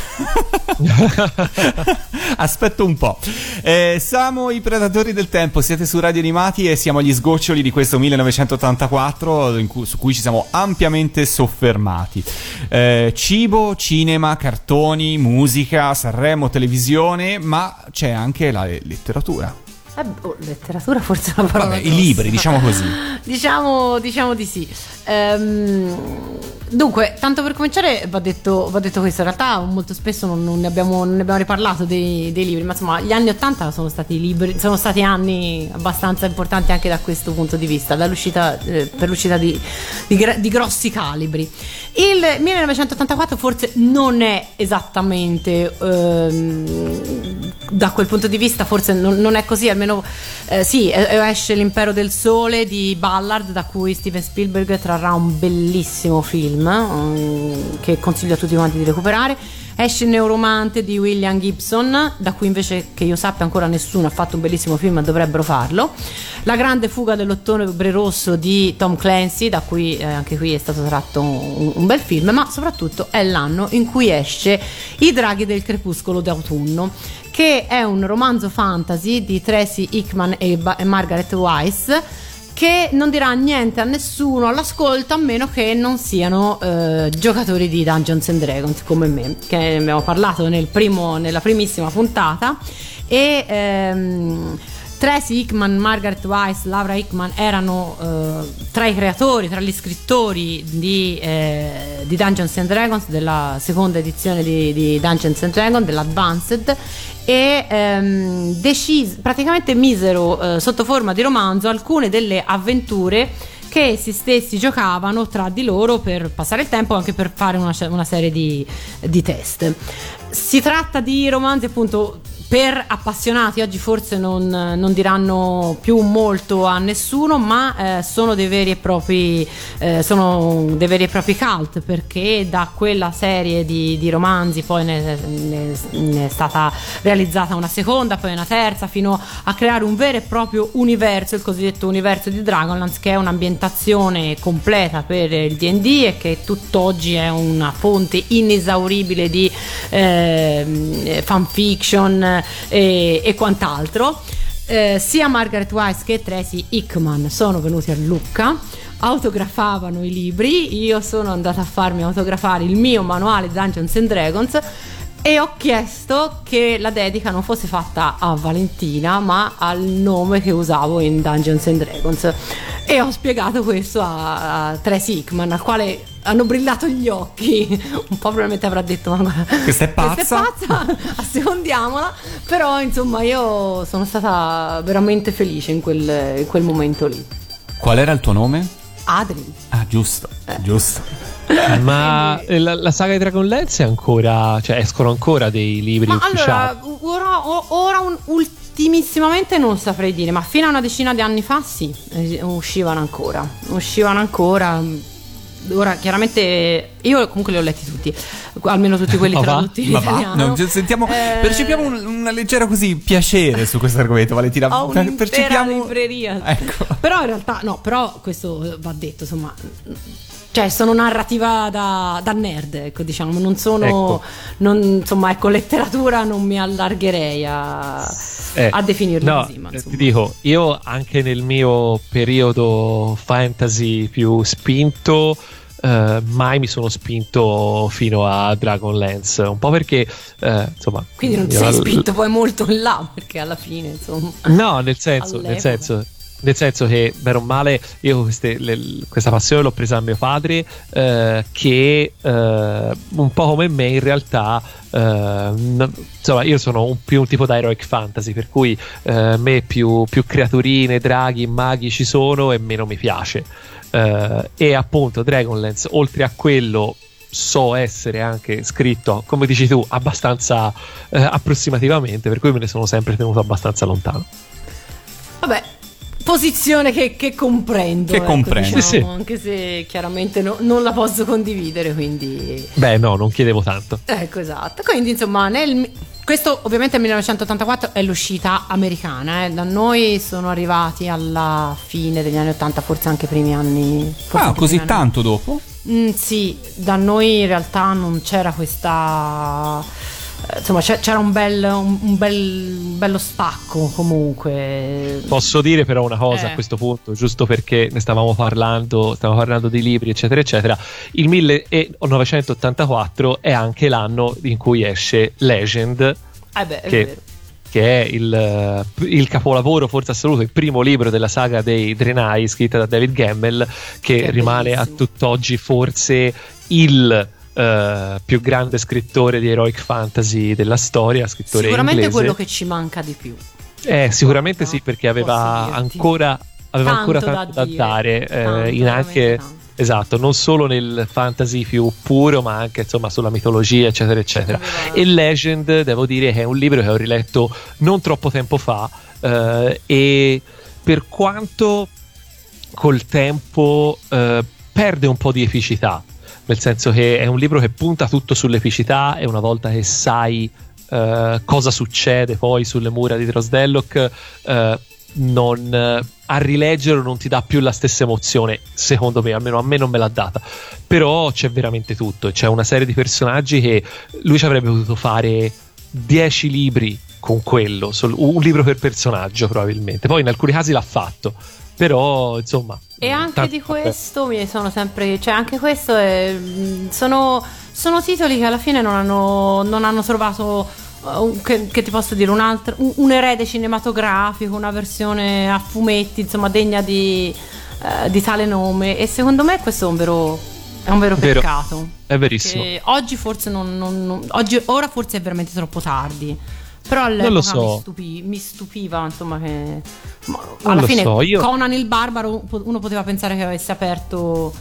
aspetto un po'. Eh, siamo i Predatori del Tempo, siete su Radio Animati e siamo agli sgoccioli di questo 1984 cui, su cui ci siamo ampiamente soffermati. Eh, cibo, cinema, cartoni, musica, Sanremo, televisione, ma c'è anche la letteratura. Eh, oh, letteratura forse la parola. Vabbè, i libri, diciamo così. diciamo, diciamo di sì. Ehm, dunque, tanto per cominciare va detto, va detto questo, in realtà molto spesso non, non ne, abbiamo, non ne abbiamo riparlato dei, dei libri, ma insomma gli anni 80 sono stati, libri, sono stati anni abbastanza importanti anche da questo punto di vista, eh, per l'uscita di, di di grossi calibri. Il 1984 forse non è esattamente ehm, da quel punto di vista, forse non, non è così, almeno eh, sì, esce L'impero del sole di Ballard, da cui Steven Spielberg trarrà un bellissimo film ehm, che consiglio a tutti quanti di recuperare. Esce il Neuromante di William Gibson, da cui invece che io sappia ancora nessuno ha fatto un bellissimo film, ma dovrebbero farlo. La grande fuga dell'ottobre rosso di Tom Clancy, da cui eh, anche qui è stato tratto un, un bel film, ma soprattutto è l'anno in cui esce I draghi del crepuscolo d'autunno, che è un romanzo fantasy di Tracy Hickman e, Ba- e Margaret Weiss che non dirà niente a nessuno all'ascolto a meno che non siano eh, giocatori di Dungeons and Dragons come me, che ne abbiamo parlato nel primo- nella primissima puntata. E ehm, Tracy Hickman, Margaret Weiss, Laura Hickman erano eh, tra i creatori, tra gli scrittori di, eh, di Dungeons and Dragons, della seconda edizione di, di Dungeons and Dragons, dell'Advanced e ehm, decis- praticamente misero eh, sotto forma di romanzo alcune delle avventure che essi stessi giocavano tra di loro per passare il tempo anche per fare una, una serie di, di test. Si tratta di romanzi appunto per appassionati, oggi forse non, non diranno più molto a nessuno, ma eh, sono dei veri e propri eh, sono dei veri e propri cult perché da quella serie di, di romanzi poi ne, ne- ne è stata realizzata una seconda, poi una terza, fino a creare un vero e proprio universo, il cosiddetto universo di Dragonlance, che è un'ambientazione completa per il DD e che tutt'oggi è una fonte inesauribile di ehm, fanfiction e, e quant'altro. Eh, sia Margaret Weiss che Tracy Hickman sono venuti a Lucca autografavano i libri io sono andata a farmi autografare il mio manuale Dungeons and Dragons e ho chiesto che la dedica non fosse fatta a Valentina ma al nome che usavo in Dungeons and Dragons e ho spiegato questo a, a Tracy Hickman al quale hanno brillato gli occhi un po' probabilmente avrà detto ma guarda, Questa è questa è pazza. pazza assecondiamola però insomma io sono stata veramente felice in quel, in quel momento lì Qual era il tuo nome? Adri Ah, giusto, giusto. Ma eh, la, la saga di Dragonlance è ancora, cioè escono ancora dei libri Ma ufficiali. allora, ora, ora un- ultimissimamente non saprei dire, ma fino a una decina di anni fa sì, eh, uscivano ancora. Uscivano ancora. Ora, chiaramente, io comunque li ho letti tutti, almeno tutti quelli va? tradotti in Ma va, italiano. no, sentiamo, Eh, percepiamo un- una leggera così piacere su questo argomento, Valentina. Ho un'intera percepiamo libreria. Ecco. Però in realtà, no, però questo va detto, insomma. Cioè, sono narrativa da, da nerd, ecco, diciamo, non sono. Ecco. non- insomma, ecco, letteratura non mi allargherei a, Eh, a definirla no, così. Ma, eh, ti dico, io anche nel mio periodo fantasy più spinto, eh, mai mi sono spinto fino a Dragonlance. Un po' perché, eh, insomma. Quindi non ti sei spinto poi molto in là, perché alla fine, insomma. No, nel senso, nel senso, nel senso che, bene o male, io queste- le- questa passione l'ho presa a mio padre, eh, che eh, un po' come me in realtà, eh, insomma, io sono un, più un tipo da heroic fantasy, per cui eh, me più, più creaturine, draghi, maghi ci sono e meno mi piace. Eh, e appunto Dragonlance, oltre a quello so essere anche scritto, come dici tu, abbastanza eh, approssimativamente, per cui me ne sono sempre tenuto abbastanza lontano. Vabbè, posizione che, che comprendo. Che ecco, comprendo. diciamo, Sì, sì. Anche se chiaramente no- non la posso condividere, quindi. Beh, no, non chiedevo tanto. Ecco, esatto. Quindi, insomma, nel. Questo ovviamente nel 1984 è l'uscita americana, eh. da noi sono arrivati alla fine degli anni 80, forse anche i primi anni. Ah, così anni. tanto dopo? Mm, sì, da noi in realtà non c'era questa insomma c'era un bel, un, un bel bello stacco comunque. Posso dire però una cosa Eh. a questo punto, giusto perché ne stavamo parlando, stavamo parlando di libri, eccetera, eccetera. Il 1984 è anche l'anno in cui esce Legend, Eh beh, è che, vero. che è il, eh, il capolavoro forse assoluto, il primo libro della saga dei Drenai, scritta da David Gemmel, che, Che è rimane a bellissimo. tutt'oggi forse il eh, più grande scrittore di heroic fantasy della storia, scrittore Sicuramente inglese. quello che ci manca di più. Eh, sicuramente No? sì, perché aveva ancora, aveva Tanto ancora da tanto da, dire. dare eh, Tanto, in anche tanto. esatto, non solo nel fantasy più puro, ma anche insomma sulla mitologia, eccetera, eccetera. E Legend, devo dire, che è un libro che ho riletto non troppo tempo fa eh, e per quanto col tempo eh, perde un po' di epicità, nel senso che è un libro che punta tutto sull'epicità e una volta che sai eh, cosa succede poi sulle mura di Drosdelloc, eh, non, eh, a rileggerlo non ti dà più la stessa emozione, secondo me, almeno a me non me l'ha data. Però c'è veramente tutto, c'è una serie di personaggi che lui ci avrebbe potuto fare 10 libri con quello, un libro per personaggio probabilmente. Poi in alcuni casi l'ha fatto, però insomma... E anche tanto- di questo mi sono sempre. cioè, anche questo è. mh, Sono, sono titoli che alla fine non hanno, non hanno trovato. uh, che, che ti posso dire, un, altro, un, un erede cinematografico, una versione a fumetti, insomma, degna di, eh, di tale nome. E secondo me questo è un vero, è un vero Vero. peccato. È verissimo. Oggi forse non, non- non- oggi, ora forse è veramente troppo tardi. Però Non all'epoca lo so. mi, stupi- mi stupiva, insomma, che alla fine so, io- Conan il barbaro uno poteva pensare che avesse aperto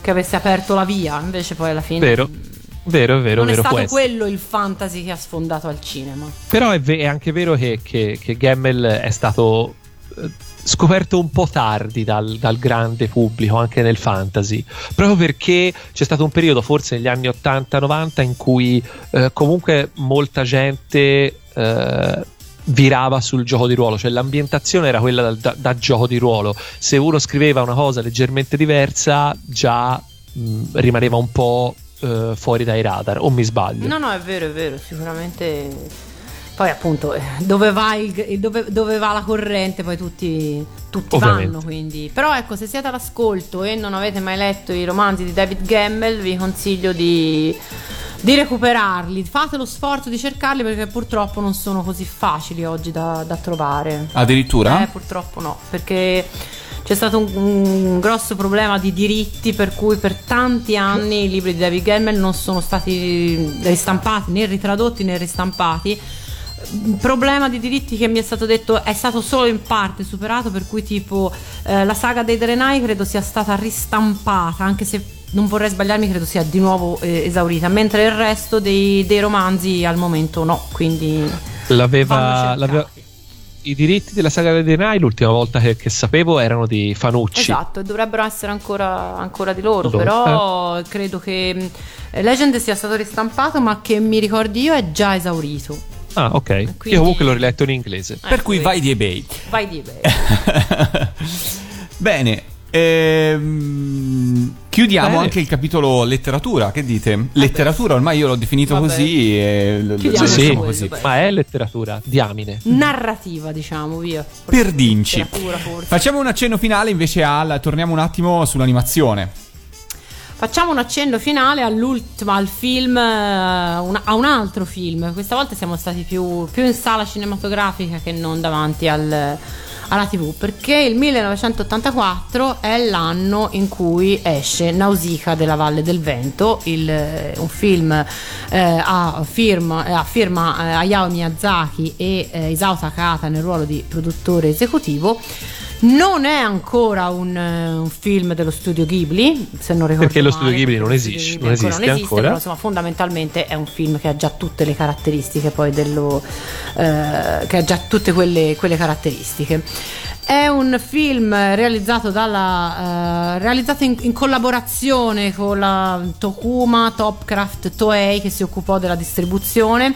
che avesse aperto la via, invece poi alla fine Vero, vero, vero, non vero. è stato quello il fantasy che ha sfondato al cinema. Però è, ve- è anche vero che, che, che Gemmel è stato eh, scoperto un po' tardi dal, dal grande pubblico, anche nel fantasy, proprio perché c'è stato un periodo, forse negli anni 80-90, in cui eh, comunque molta gente eh, virava sul gioco di ruolo, cioè l'ambientazione era quella da, da- da gioco di ruolo. Se uno scriveva una cosa leggermente diversa, già mh, rimaneva un po' eh, fuori dai radar, o mi sbaglio? No, no, è vero, è vero, sicuramente. Poi appunto eh, dove va, il- dove, dove va la corrente poi tutti, tutti Ovviamente. vanno quindi. Però ecco se siete all'ascolto e non avete mai letto i romanzi di David Gemmel vi consiglio di, di recuperarli. Fate lo sforzo di cercarli perché purtroppo non sono così facili oggi da, da trovare. Addirittura? Eh, purtroppo no, perché c'è stato un, un grosso problema di diritti per cui per tanti anni i libri di David Gemmel non sono stati ristampati, né ritradotti né ristampati. Un problema di diritti che mi è stato detto è stato solo in parte superato, per cui tipo eh, la saga dei Drenai credo sia stata ristampata, anche se non vorrei sbagliarmi, credo sia di nuovo eh, esaurita, mentre il resto dei, dei romanzi al momento no, quindi L'aveva, l'aveva- i diritti della saga dei Denai l'ultima volta che, che sapevo erano di Fanucci. Esatto, e dovrebbero essere ancora, ancora di loro, Loro, però credo che mh, Legend sia stato ristampato, ma che mi ricordi io è già esaurito. Ah, ok. Quindi- Io comunque l'ho riletto in inglese. Per cui Ecco, vai di eBay. Vai di eBay. Bene. ehm, chiudiamo Bene. anche il capitolo letteratura. Che dite? Letteratura, ormai io l'ho definito Vabbè. così. E lo- lo Chiudiamo Sì, quello, così. ma è letteratura, diamine. Narrativa, diciamo, via. Per dinci. Letteratura, forse. Facciamo un accenno finale invece al. Torniamo un attimo sull'animazione. Facciamo un accenno finale all'ultimo, al film, eh, una- a un altro film. Questa volta siamo stati più, più in sala cinematografica che non davanti al- alla TV, perché il 1984 è l'anno in cui esce Nausicaa della Valle del Vento, il- eh, un film eh, a firma, eh, a firma eh, Hayao Miyazaki e Isao Takahata nel ruolo di produttore esecutivo. Non è ancora un, eh, un film dello studio Ghibli, se non ricordo Perché lo male, studio Ghibli non lo esiste, studio non Ghibli esiste ancora. però insomma fondamentalmente è un film che ha già tutte le caratteristiche poi dello eh, che ha già tutte quelle, quelle caratteristiche. È un film realizzato, dalla, eh, realizzato in, in collaborazione con la Tokuma Topcraft Toei che si occupò della distribuzione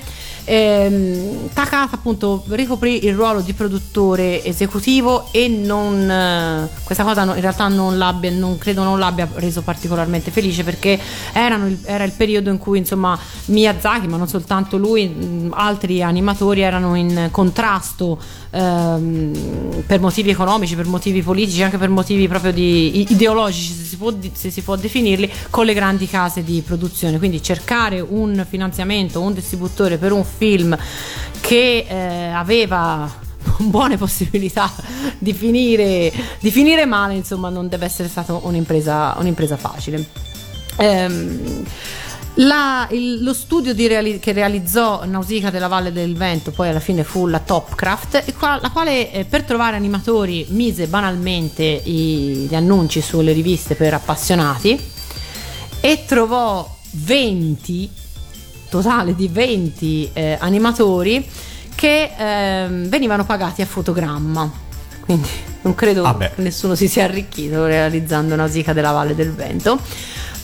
Ehm, Takata appunto ricoprì il ruolo di produttore esecutivo e non, eh, questa cosa no- in realtà non, l'abbia, non credo non l'abbia reso particolarmente felice perché il- era il periodo in cui insomma Miyazaki ma non soltanto lui altri animatori erano in contrasto ehm, per motivi economici per motivi politici anche per motivi proprio di, ideologici se si, può, se si può definirli con le grandi case di produzione. Quindi cercare un finanziamento un distributore per un film che eh, aveva buone possibilità di finire, di finire male, insomma, non deve essere stata un'impresa, un'impresa facile. Ehm, la- il- lo studio di reali- che realizzò Nausicaa della Valle del Vento poi alla fine fu la Topcraft, la quale eh, per trovare animatori mise banalmente i- gli annunci sulle riviste per appassionati e trovò 20 totale di 20 eh, animatori che ehm, venivano pagati a fotogramma. Quindi non credo Ah che nessuno si sia arricchito realizzando Nausicaa della Valle del Vento.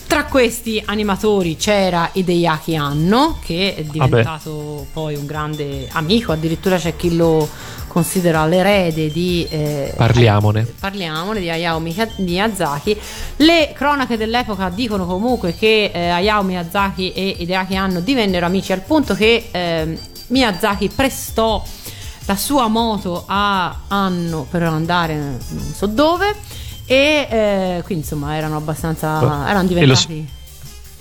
Tra questi animatori c'era Hideaki Anno, che è diventato poi un grande amico, addirittura c'è chi lo considera l'erede di eh, Parliamone. parliamone di Hayao Miyazaki. Le cronache dell'epoca dicono comunque che eh, Hayao Miyazaki e Hideaki Anno divennero amici al punto che ehm, Miyazaki prestò la sua moto a Anno per andare non so dove e eh, quindi insomma erano abbastanza erano diventati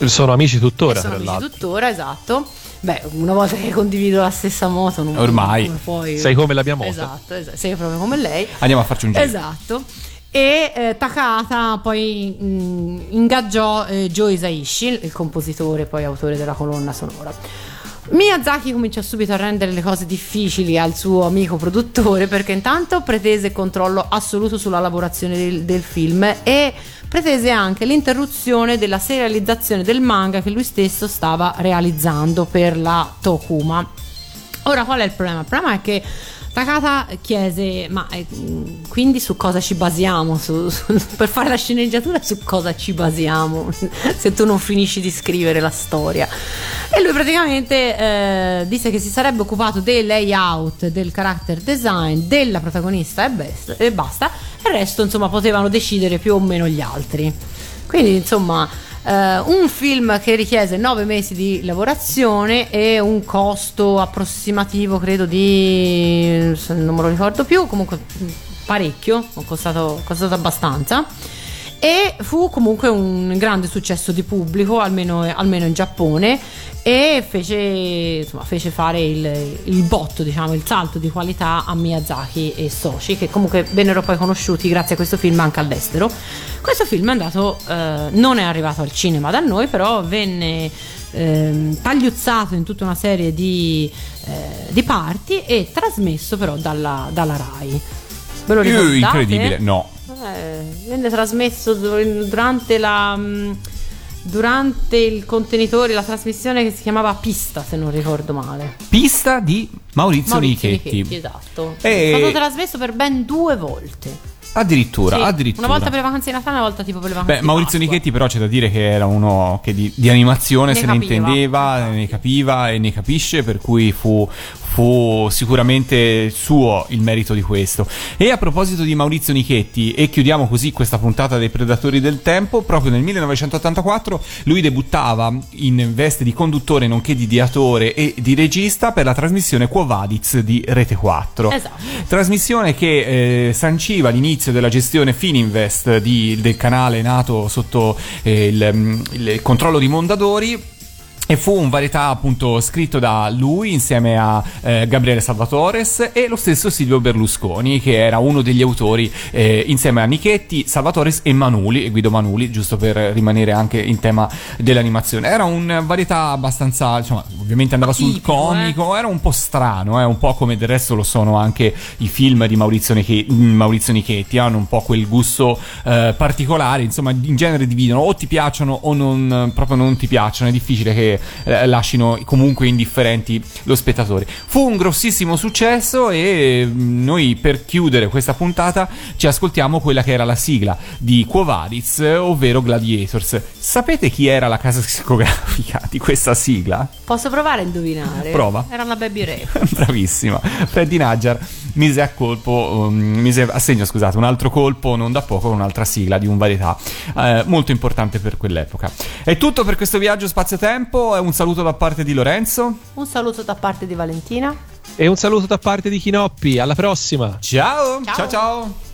Sono amici tuttora, sono amici tuttora esatto beh una volta che condivido la stessa moto non Ormai. come puoi Sei come la mia moto. esatto, esatto sei proprio come lei Andiamo a farci un giro. Esatto. E eh, Takata poi mh, ingaggiò eh, Joe Isaishi, il compositore poi autore della colonna sonora. Miyazaki cominciò subito a rendere le cose difficili al suo amico produttore perché intanto pretese controllo assoluto sulla lavorazione del, del film e pretese anche l'interruzione della serializzazione del manga che lui stesso stava realizzando per la Tokuma. Ora qual è il problema? Il problema è che Takata chiese: Ma eh, quindi su cosa ci basiamo? Su- su- per fare la sceneggiatura, su cosa ci basiamo? Se tu non finisci di scrivere la storia. E lui praticamente eh, disse che si sarebbe occupato del layout, del character design, della protagonista e, best- e basta. Il resto, insomma, potevano decidere più o meno gli altri. Quindi, insomma, un film che richiese nove mesi di lavorazione e un costo approssimativo, credo, di non me lo ricordo più, comunque mh, parecchio, è costato, costato abbastanza. E fu comunque un grande successo di pubblico, almeno, almeno in Giappone, e fece, insomma, fece fare il, il botto, diciamo, il salto di qualità a Miyazaki e Soci, che comunque vennero poi conosciuti grazie a questo film anche all'estero. Questo film è andato, eh, non è arrivato al cinema da noi, però venne ehm, tagliuzzato in tutta una serie di, eh, di parti e trasmesso però dalla, dalla RAI. Ve lo ricordate? incredibile, no. Eh, venne trasmesso dur- durante la mh, durante il contenitore la trasmissione che si chiamava Pista se non ricordo male Pista di Maurizio, Maurizio Nichetti. Nichetti, esatto E- è stato trasmesso per ben due volte Addirittura, Sì, addirittura. una volta per le vacanze di Natale una volta tipo per le vacanze Beh, Maurizio Pasqua. Nichetti però c'è da dire che era uno che di, di animazione Ne se ne capiva. intendeva, ne capiva e ne capisce, per cui fu, fu sicuramente suo il merito di questo. E a proposito di Maurizio Nichetti, e chiudiamo così questa puntata dei Predatori del Tempo, proprio nel 1984 lui debuttava in veste di conduttore nonché di ideatore e di regista per la trasmissione Quo Vadis di Rete 4. Esatto. Trasmissione che eh, sanciva l'inizio della gestione Fininvest di- del canale nato sotto eh, il, mm, il controllo di Mondadori. E fu un varietà appunto scritto da lui insieme a eh, Gabriele Salvatores e lo stesso Silvio Berlusconi che era uno degli autori eh, insieme a Nichetti, Salvatores e Manuli, e Guido Manuli, giusto per rimanere anche in tema dell'animazione. Era un varietà abbastanza, insomma, ovviamente andava sul Tipico, comico, era un po' strano, eh, un po' come del resto lo sono anche i film di Maurizio, Niche- Maurizio Nichetti, hanno un po' quel gusto eh, particolare, insomma, in genere dividono o ti piacciono o non, proprio non ti piacciono, è difficile che che eh, lasciano comunque indifferenti lo spettatore. Fu un grossissimo successo e mm, noi per chiudere questa puntata ci ascoltiamo quella che era la sigla di Quo Vadis, ovvero Gladiators. Sapete chi era la casa discografica di questa sigla? Posso provare a indovinare? Prova. Era la Baby Ray. Bravissima. Freddy Nadjar mise a colpo, um, mise a segno, scusate, un altro colpo non da poco con un'altra sigla di un varietà eh, molto importante per quell'epoca. È tutto per questo viaggio spazio-tempo. Un saluto da parte di Lorenzo. Un saluto da parte di Valentina. E un saluto da parte di Chinoppi. Alla prossima. Ciao, Ciao. ciao. ciao.